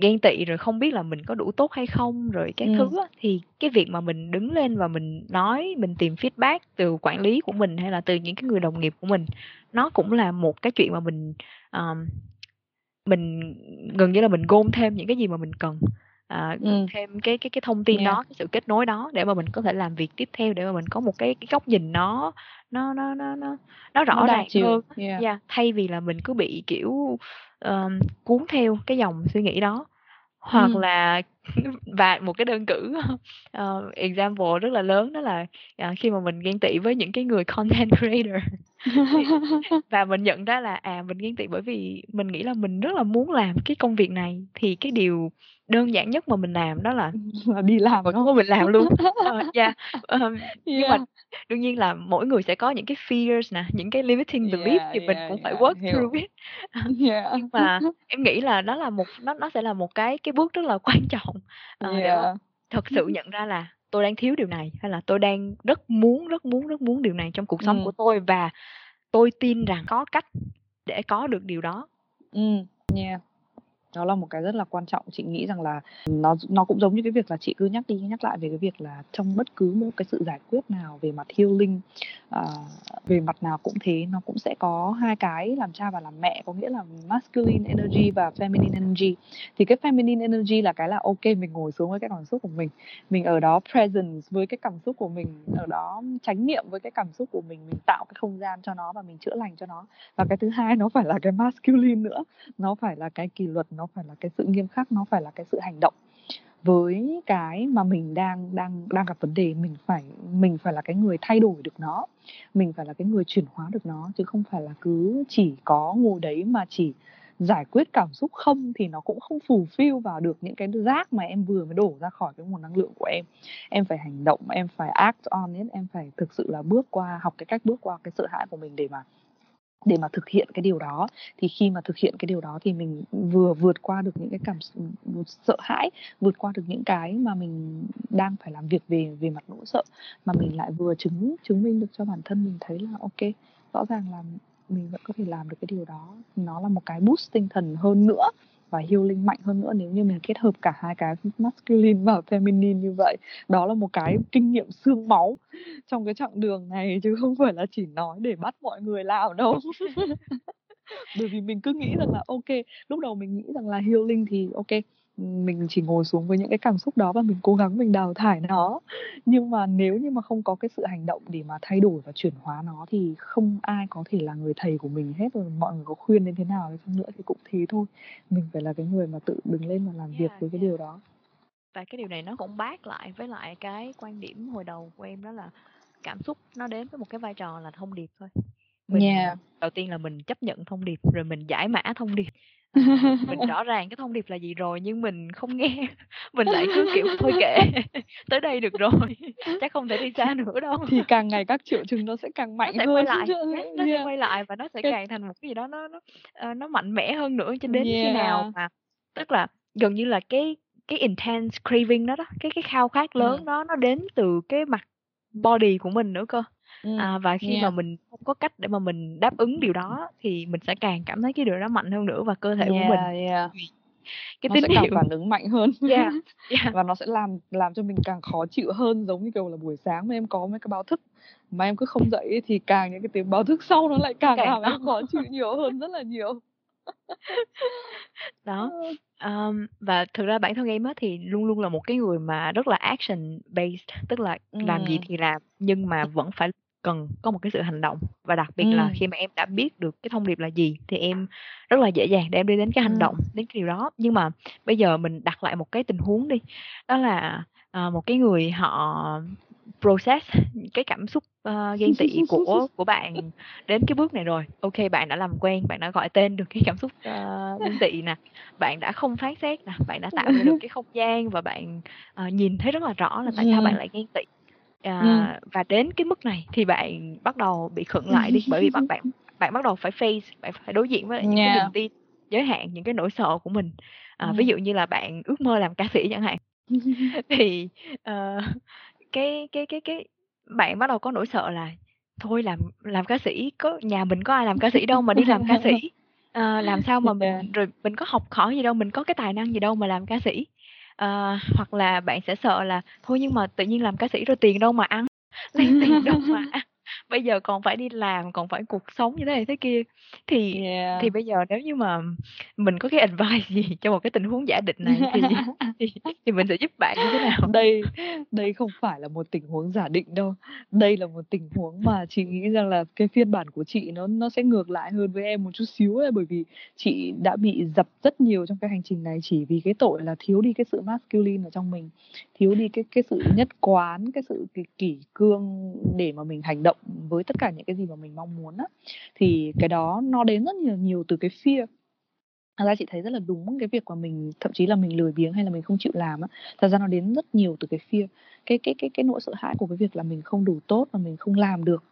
ghen tị rồi không biết là mình có đủ tốt hay không rồi cái ừ. thứ á, thì cái việc mà mình đứng lên và mình nói mình tìm feedback từ quản lý của mình hay là từ những cái người đồng nghiệp của mình nó cũng là một cái chuyện mà mình um, mình gần như là mình gom thêm những cái gì mà mình cần à, ừ. thêm cái cái cái thông tin yeah. đó cái sự kết nối đó để mà mình có thể làm việc tiếp theo để mà mình có một cái cái góc nhìn nó nó nó nó nó nó rõ ràng hơn yeah. Yeah, thay vì là mình cứ bị kiểu um, cuốn theo cái dòng suy nghĩ đó hoặc là và một cái đơn cử uh, example rất là lớn đó là uh, khi mà mình ghen tị với những cái người content creator và mình nhận ra là à mình ghen tị bởi vì mình nghĩ là mình rất là muốn làm cái công việc này thì cái điều đơn giản nhất mà mình làm đó là, là đi làm và không mình làm luôn uh, yeah. um, yeah. nhưng mà đương nhiên là mỗi người sẽ có những cái fears nè những cái limiting belief yeah, thì yeah, mình cũng phải work hiểu. through it yeah. nhưng mà em nghĩ là đó là một nó nó sẽ là một cái cái bước rất là quan trọng uh, yeah. để thật sự nhận ra là tôi đang thiếu điều này hay là tôi đang rất muốn rất muốn rất muốn điều này trong cuộc sống ừ. của tôi và tôi tin rằng có cách để có được điều đó ừ yeah đó là một cái rất là quan trọng. Chị nghĩ rằng là nó nó cũng giống như cái việc là chị cứ nhắc đi nhắc lại về cái việc là trong bất cứ một cái sự giải quyết nào về mặt healing à, về mặt nào cũng thế nó cũng sẽ có hai cái làm cha và làm mẹ có nghĩa là masculine energy và feminine energy. Thì cái feminine energy là cái là ok mình ngồi xuống với cái cảm xúc của mình mình ở đó presence với cái cảm xúc của mình ở đó tránh niệm với cái cảm xúc của mình mình tạo cái không gian cho nó và mình chữa lành cho nó. Và cái thứ hai nó phải là cái masculine nữa nó phải là cái kỷ luật nó phải là cái sự nghiêm khắc, nó phải là cái sự hành động. Với cái mà mình đang đang đang gặp vấn đề, mình phải mình phải là cái người thay đổi được nó, mình phải là cái người chuyển hóa được nó, chứ không phải là cứ chỉ có ngồi đấy mà chỉ giải quyết cảm xúc không thì nó cũng không phù phiêu vào được những cái rác mà em vừa mới đổ ra khỏi cái nguồn năng lượng của em. Em phải hành động, em phải act on it, em phải thực sự là bước qua, học cái cách bước qua cái sợ hãi của mình để mà để mà thực hiện cái điều đó. Thì khi mà thực hiện cái điều đó thì mình vừa vượt qua được những cái cảm sợ hãi, vượt qua được những cái mà mình đang phải làm việc về về mặt nỗi sợ, mà mình lại vừa chứng chứng minh được cho bản thân mình thấy là, ok, rõ ràng là mình vẫn có thể làm được cái điều đó. Nó là một cái boost tinh thần hơn nữa và healing mạnh hơn nữa nếu như mình kết hợp cả hai cái masculine và feminine như vậy. Đó là một cái kinh nghiệm xương máu trong cái chặng đường này, chứ không phải là chỉ nói để bắt mọi người làm đâu. Bởi vì mình cứ nghĩ rằng là, ok, lúc đầu mình nghĩ rằng là healing thì ok mình chỉ ngồi xuống với những cái cảm xúc đó và mình cố gắng mình đào thải nó. Nhưng mà nếu như mà không có cái sự hành động để mà thay đổi và chuyển hóa nó thì không ai có thể là người thầy của mình hết rồi mọi người có khuyên đến thế nào đi nữa thì cũng thế thôi. Mình phải là cái người mà tự đứng lên và làm yeah, việc với yeah. cái điều đó. Và cái điều này nó cũng bác lại với lại cái quan điểm hồi đầu của em đó là cảm xúc nó đến với một cái vai trò là thông điệp thôi. Mình yeah. đầu tiên là mình chấp nhận thông điệp rồi mình giải mã thông điệp mình rõ ràng cái thông điệp là gì rồi nhưng mình không nghe. Mình lại cứ kiểu thôi kệ. Tới đây được rồi. Chắc không thể đi xa nữa đâu. thì càng ngày các triệu chứng nó sẽ càng mạnh nó sẽ hơn quay lại nó sẽ quay lại và nó sẽ càng thành một cái gì đó nó nó uh, nó mạnh mẽ hơn nữa cho đến yeah. khi nào mà tức là gần như là cái cái intense craving đó đó cái cái khao khát lớn ừ. đó nó đến từ cái mặt body của mình nữa cơ à, và khi yeah. mà mình không có cách để mà mình đáp ứng điều đó thì mình sẽ càng cảm thấy cái điều đó mạnh hơn nữa và cơ thể của mình yeah. cái nó tín sẽ hiệu... càng phản ứng mạnh hơn yeah, yeah. và nó sẽ làm làm cho mình càng khó chịu hơn giống như kiểu là buổi sáng mà em có mấy cái báo thức mà em cứ không dậy thì càng những cái tiếng báo thức sau nó lại càng, càng làm em khó chịu nhiều hơn rất là nhiều đó um, và thực ra bản thân em á thì luôn luôn là một cái người mà rất là action based tức là ừ. làm gì thì làm nhưng mà vẫn phải cần có một cái sự hành động. Và đặc biệt ừ. là khi mà em đã biết được cái thông điệp là gì thì em rất là dễ dàng để em đi đến cái hành ừ. động đến cái điều đó. Nhưng mà bây giờ mình đặt lại một cái tình huống đi đó là uh, một cái người họ process cái cảm xúc uh, ghen tị của của bạn đến cái bước này rồi. Ok bạn đã làm quen bạn đã gọi tên được cái cảm xúc uh, ghen tị nè bạn đã không phán xét nè bạn đã tạo ra được cái không gian và bạn uh, nhìn thấy rất là rõ là tại sao bạn lại ghen tị à, ừ. và đến cái mức này thì bạn bắt đầu bị khựng lại đi bởi vì bạn bạn bạn bắt đầu phải face bạn phải đối diện với những yeah. cái niềm tin giới hạn những cái nỗi sợ của mình. À, ví dụ như là bạn ước mơ làm ca sĩ chẳng hạn. Thì uh, cái cái cái cái bạn bắt đầu có nỗi sợ là thôi làm làm ca sĩ có nhà mình có ai làm ca sĩ đâu mà đi làm ca sĩ. À, làm sao mà mình rồi mình có học hỏi gì đâu mình có cái tài năng gì đâu mà làm ca sĩ à, hoặc là bạn sẽ sợ là thôi nhưng mà tự nhiên làm ca sĩ rồi tiền đâu mà ăn lấy tiền đâu mà ăn bây giờ còn phải đi làm còn phải cuộc sống như thế này thế kia. Thì yeah. thì bây giờ nếu như mà mình có cái advice gì cho một cái tình huống giả định này thì thì, thì mình sẽ giúp bạn như thế nào? Đây đây không phải là một tình huống giả định đâu. Đây là một tình huống mà chị nghĩ rằng là cái phiên bản của chị nó nó sẽ ngược lại hơn với em một chút xíu ấy bởi vì chị đã bị dập rất nhiều trong cái hành trình này chỉ vì cái tội là thiếu đi cái sự masculine ở trong mình thiếu đi cái cái sự nhất quán cái sự kỷ, kỷ cương để mà mình hành động với tất cả những cái gì mà mình mong muốn á, thì cái đó nó đến rất nhiều nhiều từ cái fear. Thật ra chị thấy rất là đúng cái việc mà mình, thậm chí là mình lười biếng hay là mình không chịu làm á, thật ra nó đến rất nhiều từ cái fear. Cái cái cái cái nỗi sợ hãi của cái việc là mình không đủ tốt và mình không làm được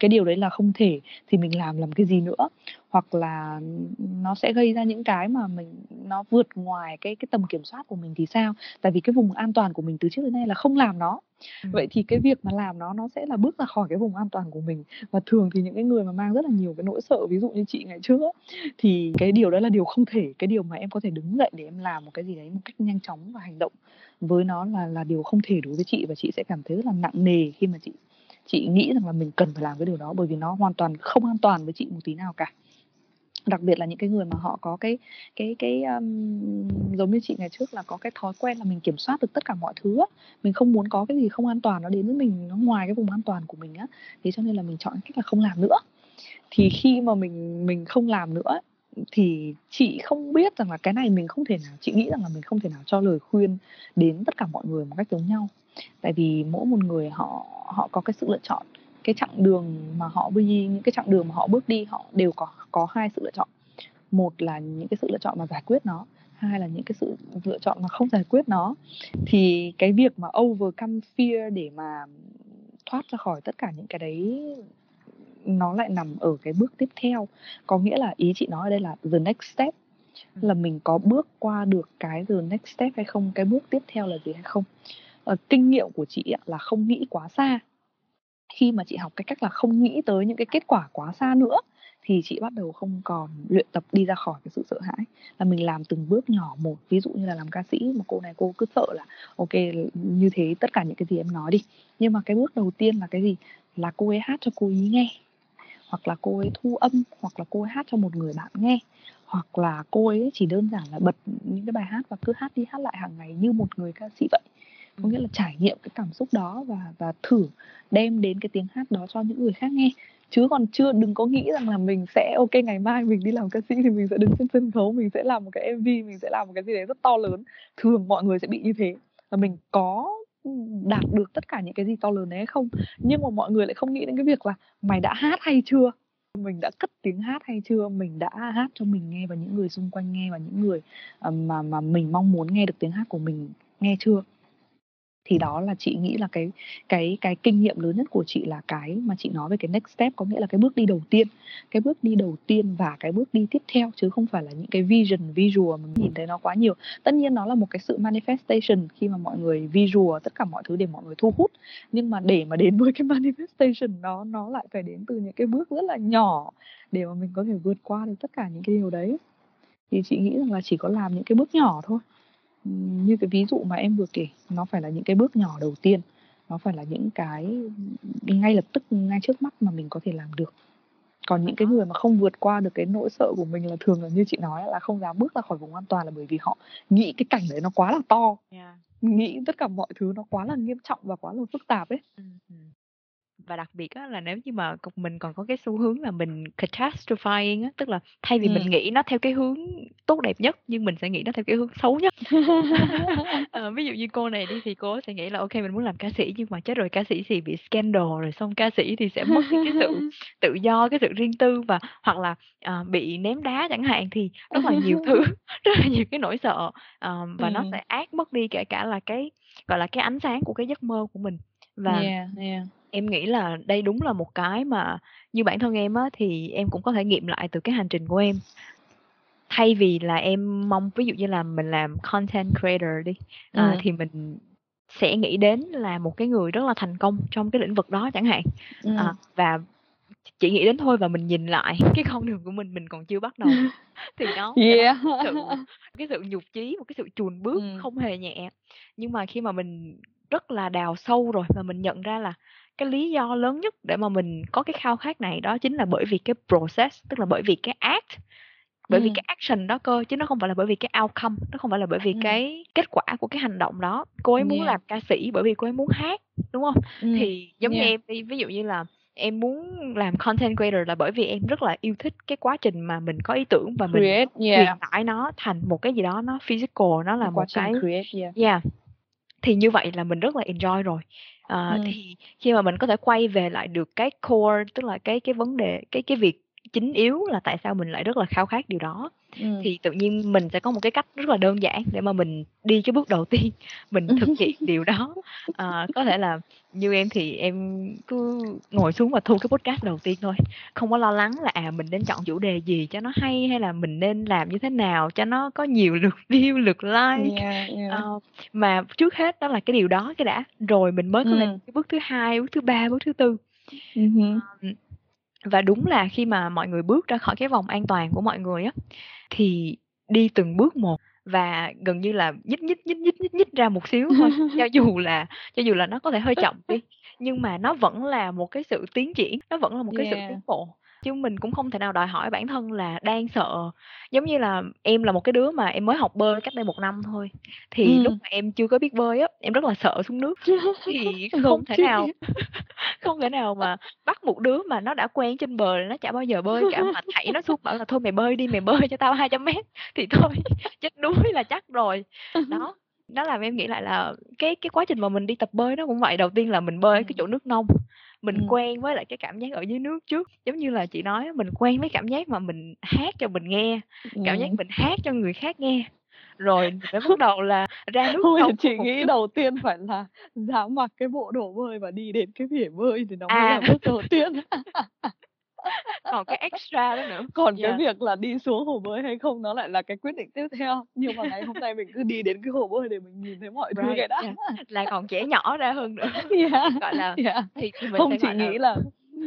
cái điều đấy là không thể thì mình làm làm cái gì nữa. Hoặc là nó sẽ gây ra những cái mà mình nó vượt ngoài cái cái tầm kiểm soát của mình thì sao? Tại vì cái vùng an toàn của mình từ trước đến nay là không làm nó. Ừ. vậy thì cái việc mà làm nó nó sẽ là bước ra khỏi cái vùng an toàn của mình. Và thường thì những cái người mà mang rất là nhiều cái nỗi sợ ví dụ như chị ngày trước thì cái điều đó là điều không thể. Cái điều mà em có thể đứng dậy để em làm một cái gì đấy một cách nhanh chóng và hành động với nó là là điều không thể đối với chị. Và chị sẽ cảm thấy rất là nặng nề khi mà chị chị nghĩ rằng là mình cần phải làm cái điều đó bởi vì nó hoàn toàn không an toàn với chị một tí nào cả. Đặc biệt là những cái người mà họ có cái cái cái um, giống như chị ngày trước là có cái thói quen là mình kiểm soát được tất cả mọi thứ á. mình không muốn có cái gì không an toàn nó đến với mình nó ngoài cái vùng an toàn của mình á. Thế cho nên là mình chọn cách là không làm nữa. Thì khi mà mình mình không làm nữa thì chị không biết rằng là cái này mình không thể nào chị nghĩ rằng là mình không thể nào cho lời khuyên đến tất cả mọi người một cách giống nhau tại vì mỗi một người họ họ có cái sự lựa chọn cái chặng đường mà họ đi những cái chặng đường mà họ bước đi họ đều có có hai sự lựa chọn. Một là những cái sự lựa chọn mà giải quyết nó hai là những cái sự lựa chọn mà không giải quyết nó. Thì cái việc mà overcome fear để mà thoát ra khỏi tất cả những cái đấy nó lại nằm ở cái bước tiếp theo. Có nghĩa là ý chị nói ở đây là the next step. Ừ. là mình có bước qua được cái the next step hay không cái bước tiếp theo là gì hay không uh, kinh nghiệm của chị là không nghĩ quá xa. Khi mà chị học cái cách là không nghĩ tới những cái kết quả quá xa nữa thì chị bắt đầu không còn luyện tập đi ra khỏi cái sự sợ hãi. Là mình làm từng bước nhỏ một ví dụ như là làm ca sĩ mà cô này cô cứ sợ là ok như thế tất cả những cái gì em nói đi. Nhưng mà cái bước đầu tiên là cái gì? Là cô ấy hát cho cô ấy nghe. Hoặc là cô ấy thu âm hoặc là cô ấy hát cho một người bạn nghe. Hoặc là cô ấy chỉ đơn giản là bật những cái bài hát và cứ hát đi hát lại hàng ngày như một người ca sĩ vậy có nghĩa là trải nghiệm cái cảm xúc đó và và thử đem đến cái tiếng hát đó cho những người khác nghe. Chứ còn chưa, đừng có nghĩ rằng là mình sẽ, ok, ngày mai mình đi làm ca sĩ thì mình sẽ đứng trên sân khấu, mình sẽ làm một cái mv mình sẽ làm một cái gì đấy rất to lớn. Thường mọi người sẽ bị như thế. Là mình có đạt được tất cả những cái gì to lớn đấy hay không? Nhưng mà mọi người lại không nghĩ đến cái việc là mày đã hát hay chưa? Mình đã cất tiếng hát hay chưa? Mình đã hát cho mình nghe và những người xung quanh nghe và những người à, mà mà mình mong muốn nghe được tiếng hát của mình nghe chưa? Thì đó là chị nghĩ là cái cái cái kinh nghiệm lớn nhất của chị là cái mà chị nói về cái next step, có nghĩa là cái bước đi đầu tiên. Cái bước đi đầu tiên và cái bước đi tiếp theo, chứ không phải là những cái vision, visual mà mình nhìn thấy nó quá nhiều. Tất nhiên nó là một cái sự manifestation khi mà mọi người visual tất cả mọi thứ để mọi người thu hút. Nhưng mà để mà đến với cái manifestation nó nó lại phải đến từ những cái bước rất là nhỏ để mà mình có thể vượt qua được tất cả những cái điều đấy. Thì chị nghĩ rằng là chỉ có làm những cái bước nhỏ thôi như cái ví dụ mà em vừa kể nó phải là những cái bước nhỏ đầu tiên. Nó phải là những cái ngay lập tức ngay trước mắt mà mình có thể làm được. Còn những cái người mà không vượt qua được cái nỗi sợ của mình là thường là như chị nói là không dám bước ra khỏi vùng an toàn là bởi vì họ nghĩ cái cảnh đấy nó quá là to. Yeah. nghĩ tất cả mọi thứ nó quá là nghiêm trọng và quá là phức tạp ấy. Ừ, ừ và đặc biệt á là nếu như mà mình còn có cái xu hướng là mình catastrophizing á, tức là thay vì mình nghĩ nó theo cái hướng tốt đẹp nhất nhưng mình sẽ nghĩ nó theo cái hướng xấu nhất. Ờ, ví dụ như cô này đi thì cô sẽ nghĩ là ok mình muốn làm ca sĩ nhưng mà chết rồi ca sĩ thì bị scandal rồi xong ca sĩ thì sẽ mất cái sự tự do, cái sự riêng tư và hoặc là à, bị ném đá chẳng hạn thì rất là nhiều thứ, rất là nhiều cái nỗi sợ à, và nó sẽ át mất đi kể cả là cái gọi là cái ánh sáng của cái giấc mơ của mình và Yeah, yeah. Em nghĩ là đây đúng là một cái mà như bản thân em á, thì em cũng có thể nghiệm lại từ cái hành trình của em. Thay vì là em mong ví dụ như là mình làm content creator đi, à, Ừm. thì mình sẽ nghĩ đến là một cái người rất là thành công trong cái lĩnh vực đó chẳng hạn. Ừm. À, và chỉ nghĩ đến thôi và mình nhìn lại cái con đường của mình mình còn chưa bắt đầu thì đó Yeah. sự cái sự nhục chí, một cái sự chùn bước Ừm. không hề nhẹ. Nhưng mà khi mà mình rất là đào sâu rồi và mình nhận ra là cái lý do lớn nhất để mà mình có cái khao khát này đó chính là bởi vì cái process tức là bởi vì cái act bởi vì cái action đó cơ chứ nó không phải là bởi vì cái outcome nó không phải là bởi vì Ừm. cái kết quả của cái hành động đó cô ấy muốn Yeah. làm ca sĩ bởi vì cô ấy muốn hát đúng không Ừm. thì giống như em đi ví dụ như là em muốn làm content creator là bởi vì em rất là yêu thích cái quá trình mà mình có ý tưởng và mình Create, truyền tải nó thành một cái gì đó nó physical nó là một quá trình cái create, yeah. yeah thì như vậy là mình rất là enjoy rồi à, ừ. thì khi mà mình có thể quay về lại được cái core tức là cái cái vấn đề cái cái việc chính yếu là tại sao mình lại rất là khao khát điều đó Ừm. thì tự nhiên mình sẽ có một cái cách rất là đơn giản để mà mình đi cái bước đầu tiên, mình thực hiện điều đó. Ờ, có thể là như em thì em cứ ngồi xuống và thu cái podcast đầu tiên thôi, không có lo lắng là, à, mình nên chọn chủ đề gì cho nó hay, hay là mình nên làm như thế nào cho nó có nhiều lượt view, lượt like. Yeah, yeah. Ờ, mà trước hết đó là cái điều đó cái đã, rồi mình mới có thể cái bước thứ hai, bước thứ ba, bước thứ tư. Ờm, và đúng là khi mà mọi người bước ra khỏi cái vòng an toàn của mọi người á, thì đi từng bước một và gần như là nhích nhích nhích nhích nhích nhích ra một xíu thôi cho dù là cho dù là nó có thể hơi chậm đi nhưng mà nó vẫn là một cái sự tiến triển nó vẫn là một cái sự tiến bộ chứ mình cũng không thể nào đòi hỏi bản thân là đang sợ. Giống như là em là một cái đứa mà em mới học bơi cách đây một năm thôi thì ừ. lúc mà em chưa có biết bơi á em rất là sợ xuống nước. Thì không thể nào không thể nào mà bắt một đứa mà nó đã quen trên bờ nó chả bao giờ bơi cả mà thảy nó xuống bảo là thôi mày bơi đi mày bơi cho tao 200 mét. Thì thôi chết đuối là chắc rồi. Đó nó làm em nghĩ lại là cái cái quá trình mà mình đi tập bơi nó cũng vậy. Đầu tiên là mình bơi ở cái chỗ nước nông mình Ừm. quen với lại cái cảm giác ở dưới nước trước. Giống như là chị nói mình quen với cảm giác mà mình hát cho mình nghe, cảm giác mình hát cho người khác nghe. Rồi mới bắt đầu là ra nước Thôi sông chị nghĩ đầu tiên phải là dám mặc cái bộ đồ bơi và đi đến cái bể bơi thì nó mới là À. bước đầu tiên. còn cái extra đó nữa còn yeah. cái việc là đi xuống hồ bơi hay không nó lại là cái quyết định tiếp theo nhưng mà ngày hôm nay mình cứ đi đến cái hồ bơi để mình nhìn thấy mọi right. thứ cái đã yeah. là còn trẻ nhỏ ra hơn nữa yeah. gọi là yeah. thì, thì mình không chị nghĩ là... là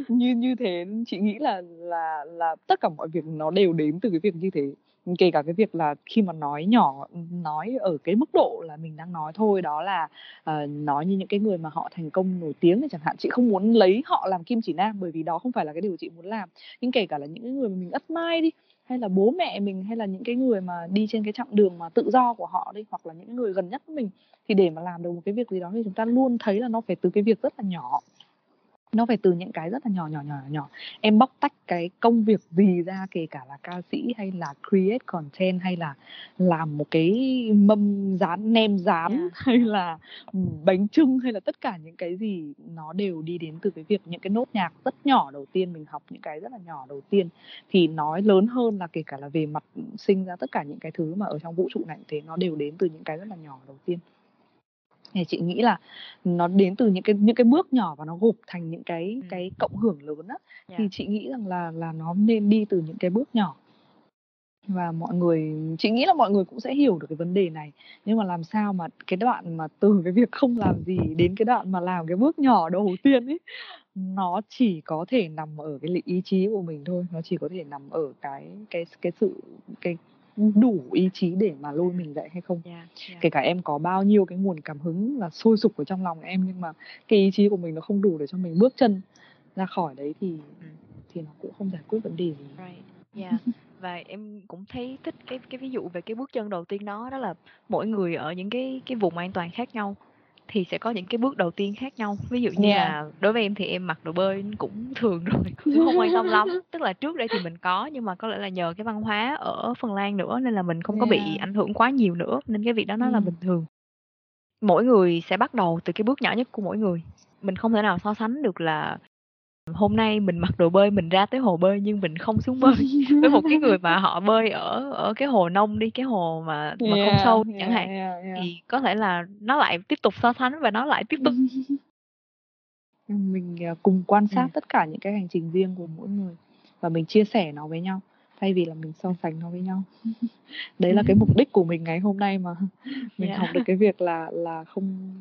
như như thế chị nghĩ là là là tất cả mọi việc nó đều đến từ cái việc như thế kể cả cái việc là khi mà nói nhỏ ừ, nói ở cái mức độ là mình đang nói thôi đó là uh, nói như những cái người mà họ thành công nổi tiếng thì chẳng hạn chị không muốn lấy họ làm kim chỉ nam bởi vì đó không phải là cái điều chị muốn làm. Nhưng kể cả là những cái người mà mình ất mai đi hay là bố mẹ mình hay là những cái người mà đi trên cái chặng đường mà tự do của họ đi hoặc là những người gần nhất với mình thì để mà làm được một cái việc gì đó thì chúng ta luôn thấy là nó phải từ cái việc rất là nhỏ nó phải từ những cái rất là nhỏ nhỏ nhỏ nhỏ em bóc tách cái công việc gì ra kể cả là ca sĩ hay là create content hay là làm một cái mâm rán nem rán yeah. hay là bánh trưng hay là tất cả những cái gì nó đều đi đến từ cái việc những cái nốt nhạc rất nhỏ đầu tiên mình học những cái rất là nhỏ đầu tiên. Thì nói lớn hơn là kể cả là về mặt sinh ra tất cả những cái thứ mà ở trong vũ trụ này thế nó đều đến từ những cái rất là nhỏ đầu tiên thì chị nghĩ là nó đến từ những cái những cái bước nhỏ và nó gộp thành những cái ừ. cái cộng hưởng lớn á yeah. thì chị nghĩ rằng là là nó nên đi từ những cái bước nhỏ và mọi người chị nghĩ là mọi người cũng sẽ hiểu được cái vấn đề này nhưng mà làm sao mà cái đoạn mà từ cái việc không làm gì đến cái đoạn mà làm cái bước nhỏ đầu tiên ấy nó chỉ có thể nằm ở cái ý chí của mình thôi nó chỉ có thể nằm ở cái cái cái sự cái đủ ý chí để mà lôi mình dậy hay không yeah, yeah. kể cả em có bao nhiêu cái nguồn cảm hứng và sôi sục ở trong lòng em nhưng mà cái ý chí của mình nó không đủ để cho mình bước chân ra khỏi đấy thì ừ. thì nó cũng không giải quyết vấn đề gì right. yeah. và em cũng thấy thích cái cái ví dụ về cái bước chân đầu tiên đó đó là mỗi người ở những cái cái vùng an toàn khác nhau thì sẽ có những cái bước đầu tiên khác nhau ví dụ như yeah. là đối với em thì em mặc đồ bơi cũng thường rồi cũng không quan tâm lắm tức là trước đây thì mình có nhưng mà có lẽ là nhờ cái văn hóa ở Phần Lan nữa nên là mình không yeah. có bị ảnh hưởng quá nhiều nữa nên cái việc đó nó ừ. là bình thường mỗi người sẽ bắt đầu từ cái bước nhỏ nhất của mỗi người mình không thể nào so sánh được là hôm nay mình mặc đồ bơi mình ra tới hồ bơi nhưng mình không xuống bơi với một cái người mà họ bơi ở ở cái hồ nông đi cái hồ mà mà yeah, không sâu yeah, chẳng hạn yeah, yeah. thì có thể là nó lại tiếp tục so sánh và nó lại tiếp tục mình à, cùng quan sát ừ. tất cả những cái hành trình riêng của mỗi người và mình chia sẻ nó với nhau thay vì là mình so sánh nó với nhau đấy là cái mục đích của mình ngày hôm nay mà mình yeah. học được cái việc là là không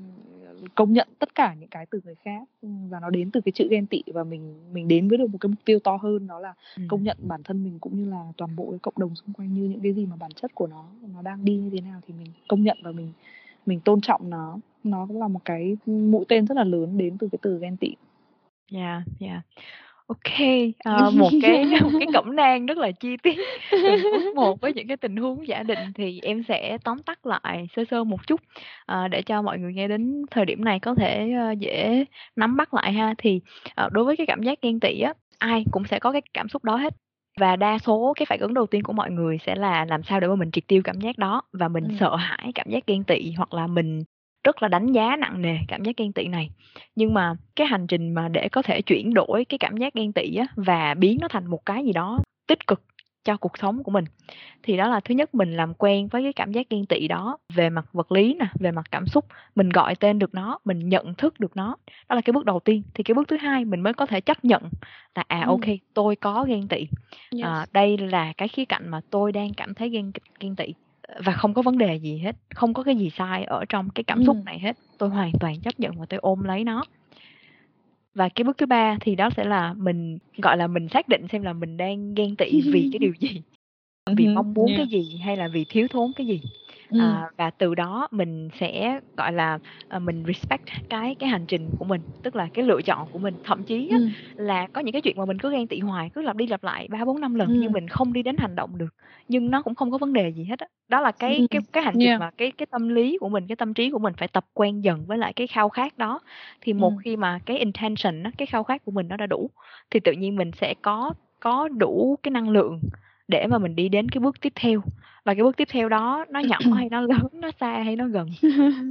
công nhận tất cả những cái từ người khác và nó đến từ cái chữ ghen tị và mình mình đến với được một cái mục tiêu to hơn đó là ừ. công nhận bản thân mình cũng như là toàn bộ cái cộng đồng xung quanh như những cái gì mà bản chất của nó nó đang đi như thế nào thì mình công nhận và mình mình tôn trọng nó nó cũng là một cái mũi tên rất là lớn đến từ cái từ ghen tị. Yeah, yeah. OK, ờ, một cái một cái cẩm nang rất là chi tiết từng một với những cái tình huống giả định thì em sẽ tóm tắt lại sơ sơ một chút, ờ, để cho mọi người nghe đến thời điểm này có thể, ờ, dễ nắm bắt lại ha. Thì, ờ, đối với cái cảm giác ghen tị á, ai cũng sẽ có cái cảm xúc đó hết. Và đa số cái phản ứng đầu tiên của mọi người sẽ là làm sao để mà mình triệt tiêu cảm giác đó và mình Ừm. sợ hãi cảm giác ghen tị hoặc là mình rất là đánh giá nặng nề cảm giác ghen tị này. Nhưng mà cái hành trình mà để có thể chuyển đổi cái cảm giác ghen tị á và biến nó thành một cái gì đó tích cực cho cuộc sống của mình. Thì đó là thứ nhất mình làm quen với cái cảm giác ghen tị đó. Về mặt vật lý nè về mặt cảm xúc mình gọi tên được nó mình nhận thức được nó. Đó là cái bước đầu tiên. Thì cái bước thứ hai mình mới có thể chấp nhận là à ừ. ok tôi có ghen tị. Yes. à, đây là cái khía cạnh mà tôi đang cảm thấy ghen ghen tị và không có vấn đề gì hết không có cái gì sai ở trong cái cảm xúc này hết. Tôi hoàn toàn chấp nhận và tôi ôm lấy nó. Và cái bước thứ ba thì đó sẽ là mình gọi là mình xác định xem là mình đang ghen tị vì cái điều gì. Vì mong muốn yeah. cái gì hay là vì thiếu thốn cái gì À, và từ đó mình sẽ, gọi là, ờ, mình respect cái cái hành trình của mình, tức là cái lựa chọn của mình. Thậm chí á, là có những cái chuyện mà mình cứ ghen tị hoài, cứ lặp đi lặp lại 3, 4, 5 lần nhưng mình không đi đến hành động được, nhưng nó cũng không có vấn đề gì hết á. Đó là cái Ừm. cái cái hành trình Yeah. mà cái cái tâm lý của mình, cái tâm trí của mình phải tập quen dần với lại cái khao khát đó. Thì một Ừm. khi mà cái intention á, cái khao khát của mình nó đã đủ, thì tự nhiên mình sẽ có có đủ cái năng lượng để mà mình đi đến cái bước tiếp theo và cái bước tiếp theo đó nó nhỏ hay nó lớn nó xa hay nó gần?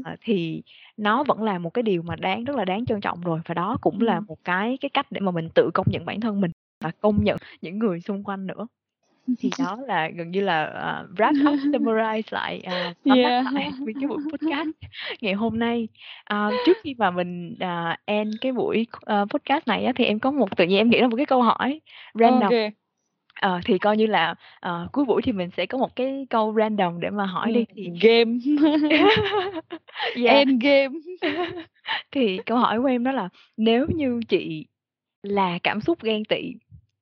À, thì nó vẫn là một cái điều mà đáng rất là đáng trân trọng rồi. Và đó cũng là một cái cái cách để mà mình tự công nhận bản thân mình và công nhận những người xung quanh nữa. Thì đó là gần như là uh, wrap up summarize lại uh, yeah. lại với cái buổi podcast ngày hôm nay. Uh, trước khi mà mình uh, end cái buổi uh, podcast này á, thì em có một tự nhiên em nghĩ ra một cái câu hỏi random. okay Ờ, thì coi như là, ờ, cuối buổi thì mình sẽ có một cái câu random để mà hỏi đi thì game. Yeah. Endgame. Thì câu hỏi của em đó là nếu như chị là cảm xúc ghen tị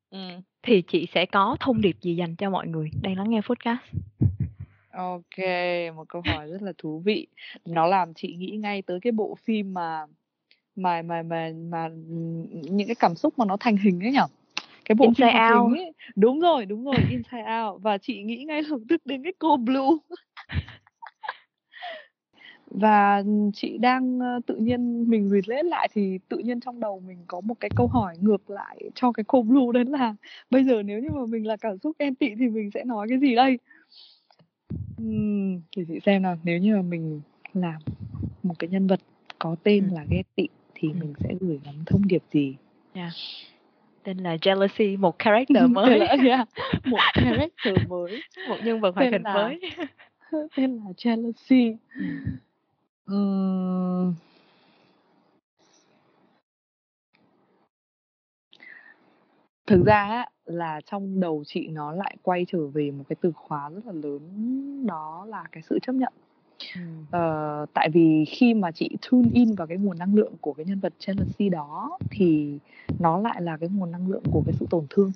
Ừm. thì chị sẽ có thông điệp gì dành cho mọi người đang lắng nghe podcast? OK, một câu hỏi rất là thú vị. Nó làm chị nghĩ ngay tới cái bộ phim mà mà mà mà mà, những cái cảm xúc mà nó thành hình ấy nhỉ? Cái bộ Inside phim hoạt hình ấy. Đúng rồi đúng rồi Inside Out. Và chị nghĩ ngay lập tức đến cái cô Blue. Và chị đang uh, tự nhiên mình relate lại thì tự nhiên trong đầu mình có một cái câu hỏi ngược lại cho cái cô blue đấy là bây giờ nếu như mà mình là cảm xúc ghen tị thì mình sẽ nói cái gì đây? Uhm, thì chị xem nào. Nếu như mà mình làm một cái nhân vật có tên ừ. là ghen tị thì ừ. mình sẽ gửi gắm thông điệp gì? Yeah. Tên là jealousy một character mới là, yeah. một character mới một nhân vật hoạt hình mới tên là jealousy ừ. Ừm. Thực ra á, là trong đầu chị nó lại quay trở về một cái từ khóa rất là lớn đó là cái sự chấp nhận. Ờ, tại vì khi mà chị tune in vào cái nguồn năng lượng của cái nhân vật jealousy đó thì nó lại là cái nguồn năng lượng của cái sự tổn thương.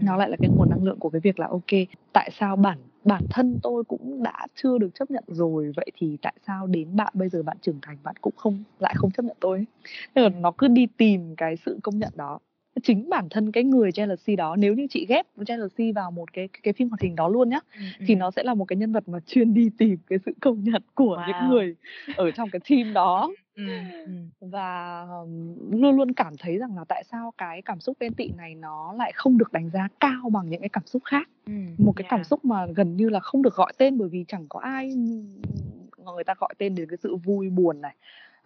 Nó lại là cái nguồn năng lượng của cái việc là ok, tại sao bản bản thân tôi cũng đã chưa được chấp nhận rồi vậy thì tại sao đến bạn bây giờ bạn trưởng thành bạn cũng không lại không chấp nhận tôi? Nên là nó cứ đi tìm cái sự công nhận đó chính bản thân cái người jealousy đó nếu như chị ghép jealousy vào một cái cái phim hoạt hình đó luôn nhá ừ, thì ừ. nó sẽ là một cái nhân vật mà chuyên đi tìm cái sự công nhận của wow. những người ở trong cái team đó ừ, ừ. và luôn luôn cảm thấy rằng là tại sao cái cảm xúc ghen tị này nó lại không được đánh giá cao bằng những cái cảm xúc khác ừ, một cái yeah. cảm xúc mà gần như là không được gọi tên bởi vì chẳng có ai người ta gọi tên đến cái sự vui buồn này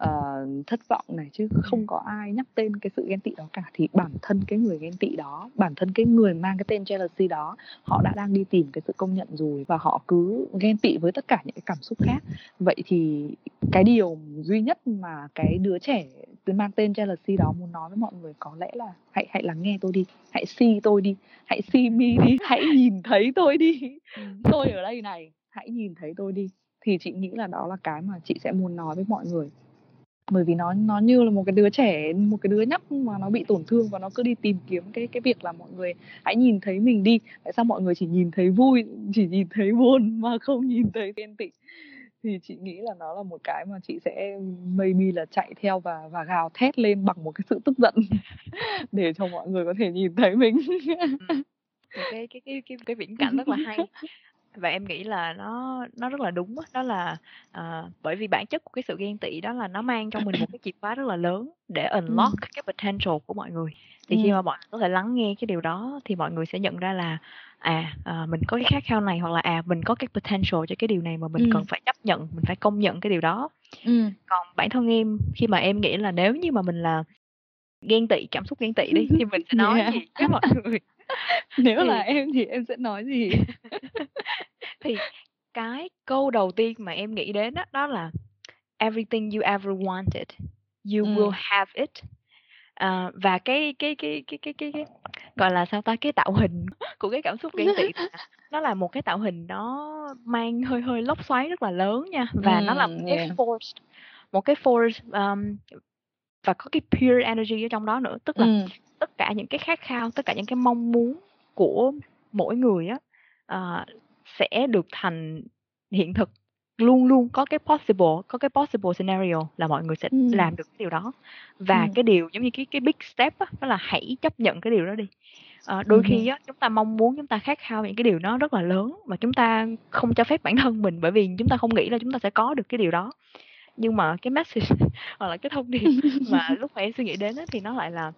uh, thất vọng này chứ không có ai nhắc tên cái sự ghen tị đó cả. Thì bản thân cái người ghen tị đó bản thân cái người mang cái tên jealousy đó họ đã đang đi tìm cái sự công nhận rồi và họ cứ ghen tị với tất cả những cái cảm xúc khác. Vậy thì cái điều duy nhất mà cái đứa trẻ mang tên jealousy đó muốn nói với mọi người có lẽ là hãy hãy lắng nghe tôi đi hãy see tôi đi hãy see me đi hãy nhìn thấy tôi đi. Tôi ở đây này hãy nhìn thấy tôi đi. Thì chị nghĩ là đó là cái mà chị sẽ muốn nói với mọi người bởi vì nó nó như là một cái đứa trẻ một cái đứa nhóc mà nó bị tổn thương và nó cứ đi tìm kiếm cái cái việc là mọi người hãy nhìn thấy mình đi. Tại sao mọi người chỉ nhìn thấy vui chỉ nhìn thấy buồn mà không nhìn thấy ghen tị? Thì chị nghĩ là nó là một cái mà chị sẽ maybe là chạy theo và và gào thét lên bằng một cái sự tức giận để cho mọi người có thể nhìn thấy mình. Cái cái cái cái cái viễn cảnh rất là hay và em nghĩ là nó nó rất là đúng đó, đó là uh, bởi vì bản chất của cái sự ghen tị đó là nó mang trong mình một cái chìa khóa rất là lớn để unlock ừ. cái potential của mọi người thì ừ. khi mà mọi người có thể lắng nghe cái điều đó thì mọi người sẽ nhận ra là à uh, mình có cái khát khao này hoặc là à mình có cái potential cho cái điều này mà mình ừ. cần phải chấp nhận mình phải công nhận cái điều đó ừ. còn bản thân em khi mà em nghĩ là nếu như mà mình là ghen tị cảm xúc ghen tị đi thì mình sẽ nói yeah. gì với mọi người nếu thì... là em thì em sẽ nói gì thì cái câu đầu tiên mà em nghĩ đến đó, đó là everything you ever wanted you ừ. will have it uh, và cái cái cái cái cái cái, cái gọi là sao ta cái tạo hình của cái cảm xúc ghen tị nó là một cái tạo hình nó mang hơi hơi lốc xoáy rất là lớn nha và ừ, nó là một yeah. cái force một cái force um, và có cái pure energy ở trong đó nữa tức là ừ. tất cả những cái khát khao tất cả những cái mong muốn của mỗi người á uh, sẽ được thành hiện thực luôn luôn có cái possible có cái possible scenario là mọi người sẽ ừ. làm được cái điều đó và ừ. cái điều giống như cái cái big step á đó là hãy chấp nhận cái điều đó đi à, đôi ừ. khi á chúng ta mong muốn chúng ta khát khao những cái điều đó rất là lớn mà chúng ta không cho phép bản thân mình bởi vì chúng ta không nghĩ là chúng ta sẽ có được cái điều đó nhưng mà cái message hoặc là cái thông điệp mà lúc mà em suy nghĩ đến á, thì nó lại là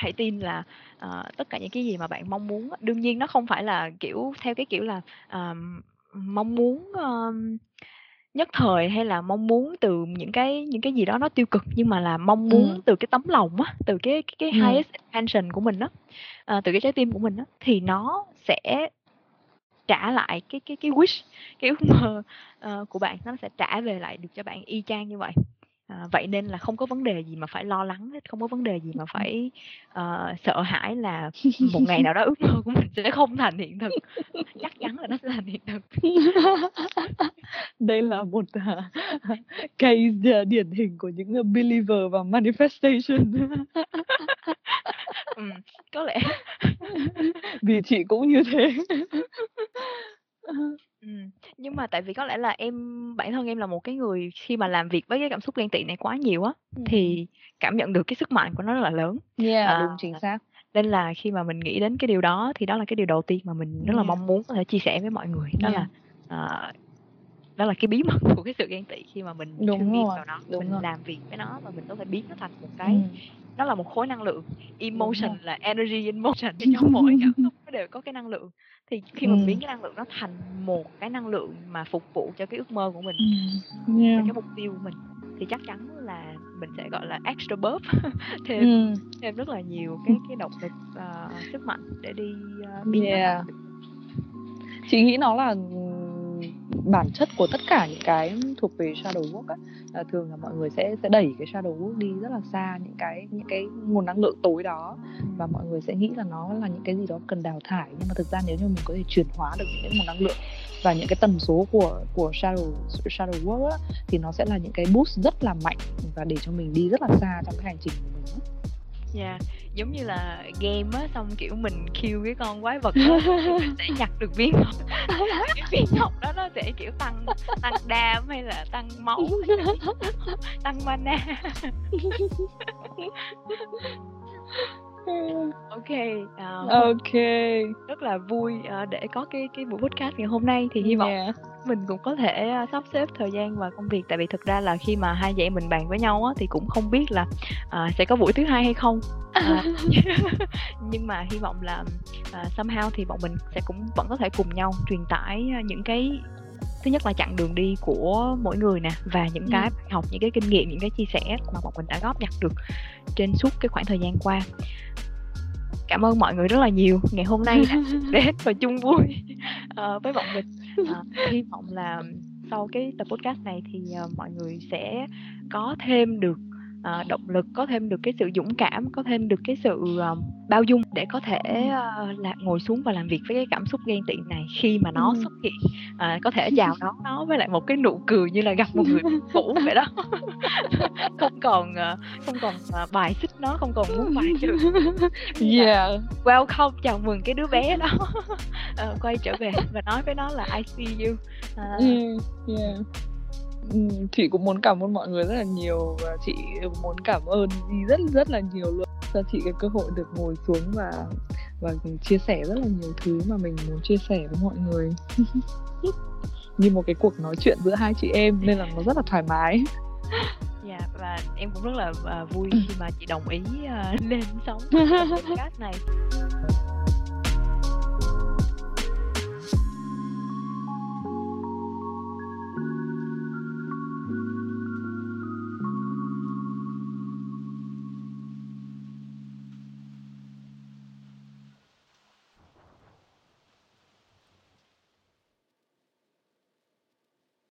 hãy tin là uh, tất cả những cái gì mà bạn mong muốn đương nhiên nó không phải là kiểu theo cái kiểu là uh, mong muốn uh, nhất thời hay là mong muốn từ những cái những cái gì đó nó tiêu cực nhưng mà là mong muốn ừ. từ cái tấm lòng á từ cái cái, cái ừ. highest intention của mình á uh, từ cái trái tim của mình á thì nó sẽ trả lại cái cái cái wish cái ước mơ uh, của bạn nó sẽ trả về lại được cho bạn y chang như vậy À, vậy nên là không có vấn đề gì mà phải lo lắng hết, không có vấn đề gì mà phải uh, sợ hãi là một ngày nào đó ước mơ của mình sẽ không thành hiện thực. Chắc chắn là nó sẽ thành hiện thực. Đây là một uh, case uh, điển hình của những uh, believer và manifestation. ừ, có lẽ vì chị cũng như thế. Ừm, nhưng mà tại vì có lẽ là em bản thân em là một cái người khi mà làm việc với cái cảm xúc ghen tị này quá nhiều á, Ừm. thì cảm nhận được cái sức mạnh của nó rất là lớn. Yeah, À, đúng, chính xác. nên là khi mà mình nghĩ đến cái điều đó thì đó là cái điều đầu tiên mà mình rất là mong muốn có thể chia sẻ với mọi người, đó là, ờ, đó là cái bí mật của cái sự ghen tị khi mà mình Đúng thương yêu rồi, vào nó đúng mình rồi. làm việc với nó và mình có thể biến nó thành một cái Ừm. nó là một khối năng lượng emotion rồi. là energy in motion thì trong mỗi cảm xúc nó đều có cái năng lượng thì khi mà mình biến cái năng lượng nó thành một cái năng lượng mà phục vụ cho cái ước mơ của mình Ừm. Yeah. cho cái mục tiêu của mình thì chắc chắn là mình sẽ gọi là extra buff thêm Ừm. thêm rất là nhiều cái cái động lực ờ, sức mạnh để đi ờ, biến Yeah. chị nghĩ nó là bản chất của tất cả những cái thuộc về shadow work á là thường là mọi người sẽ sẽ đẩy cái shadow work đi rất là xa những cái những cái nguồn năng lượng tối đó. Và mọi người sẽ nghĩ là nó là những cái gì đó cần đào thải. Nhưng mà thực ra nếu như mình có thể chuyển hóa được những cái nguồn năng lượng và những cái tần số của của shadow shadow work á, thì nó sẽ là những cái boost rất là mạnh và để cho mình đi rất là xa trong cái hành trình của mình dạ. Yeah, giống như là game á xong kiểu mình kêu cái con quái vật đó mình sẽ nhặt được viên ngọc. Cái viên ngọc đó nó sẽ kiểu tăng tăng đam hay là tăng máu hay là tăng mana. ok ờ, ok. rất là vui ờ, để có cái cái buổi podcast ngày hôm nay. Thì hy vọng Yeah. mình cũng có thể ờ, sắp xếp thời gian và công việc. Tại vì thực ra là khi mà hai em mình bàn với nhau á, thì cũng không biết là ờ, sẽ có buổi thứ hai hay không. À, nhưng mà hy vọng là uh, somehow thì bọn mình sẽ cũng vẫn có thể cùng nhau truyền tải những cái thứ nhất là chặng đường đi của mỗi người nè và những Ừ. cái bài học những cái kinh nghiệm những cái chia sẻ mà bọn mình đã góp nhặt được trên suốt cái khoảng thời gian qua. Cảm ơn mọi người rất là nhiều. Ngày hôm nay đã đến và chung vui ờ, với bọn mình. Ờ, hy vọng là sau cái tập podcast này thì ờ, mọi người sẽ có thêm được ờ, động lực có thêm được cái sự dũng cảm có thêm được cái sự ờ, bao dung để có thể ờ, là ngồi xuống và làm việc với cái cảm xúc ghen tị này khi mà nó Ừ. xuất hiện. Ờ, có thể chào đón nó với lại một cái nụ cười như là gặp một người cũ vậy đó. Không còn ờ, không còn ờ, bài xích nó không còn muốn bài được yeah. welcome chào mừng cái đứa bé đó. Ờ, quay trở về và nói với nó là I see you. À, Ừ, yeah. Chị cũng muốn cảm ơn mọi người rất là nhiều và chị muốn cảm ơn Di rất rất là nhiều luôn. Cho chị cái cơ hội được ngồi xuống và và chia sẻ rất là nhiều thứ mà mình muốn chia sẻ với mọi người. Như một cái cuộc nói chuyện giữa hai chị em nên là nó rất là thoải mái. Dạ và em cũng rất là ờ, vui khi mà chị đồng ý ờ, lên sóng podcast này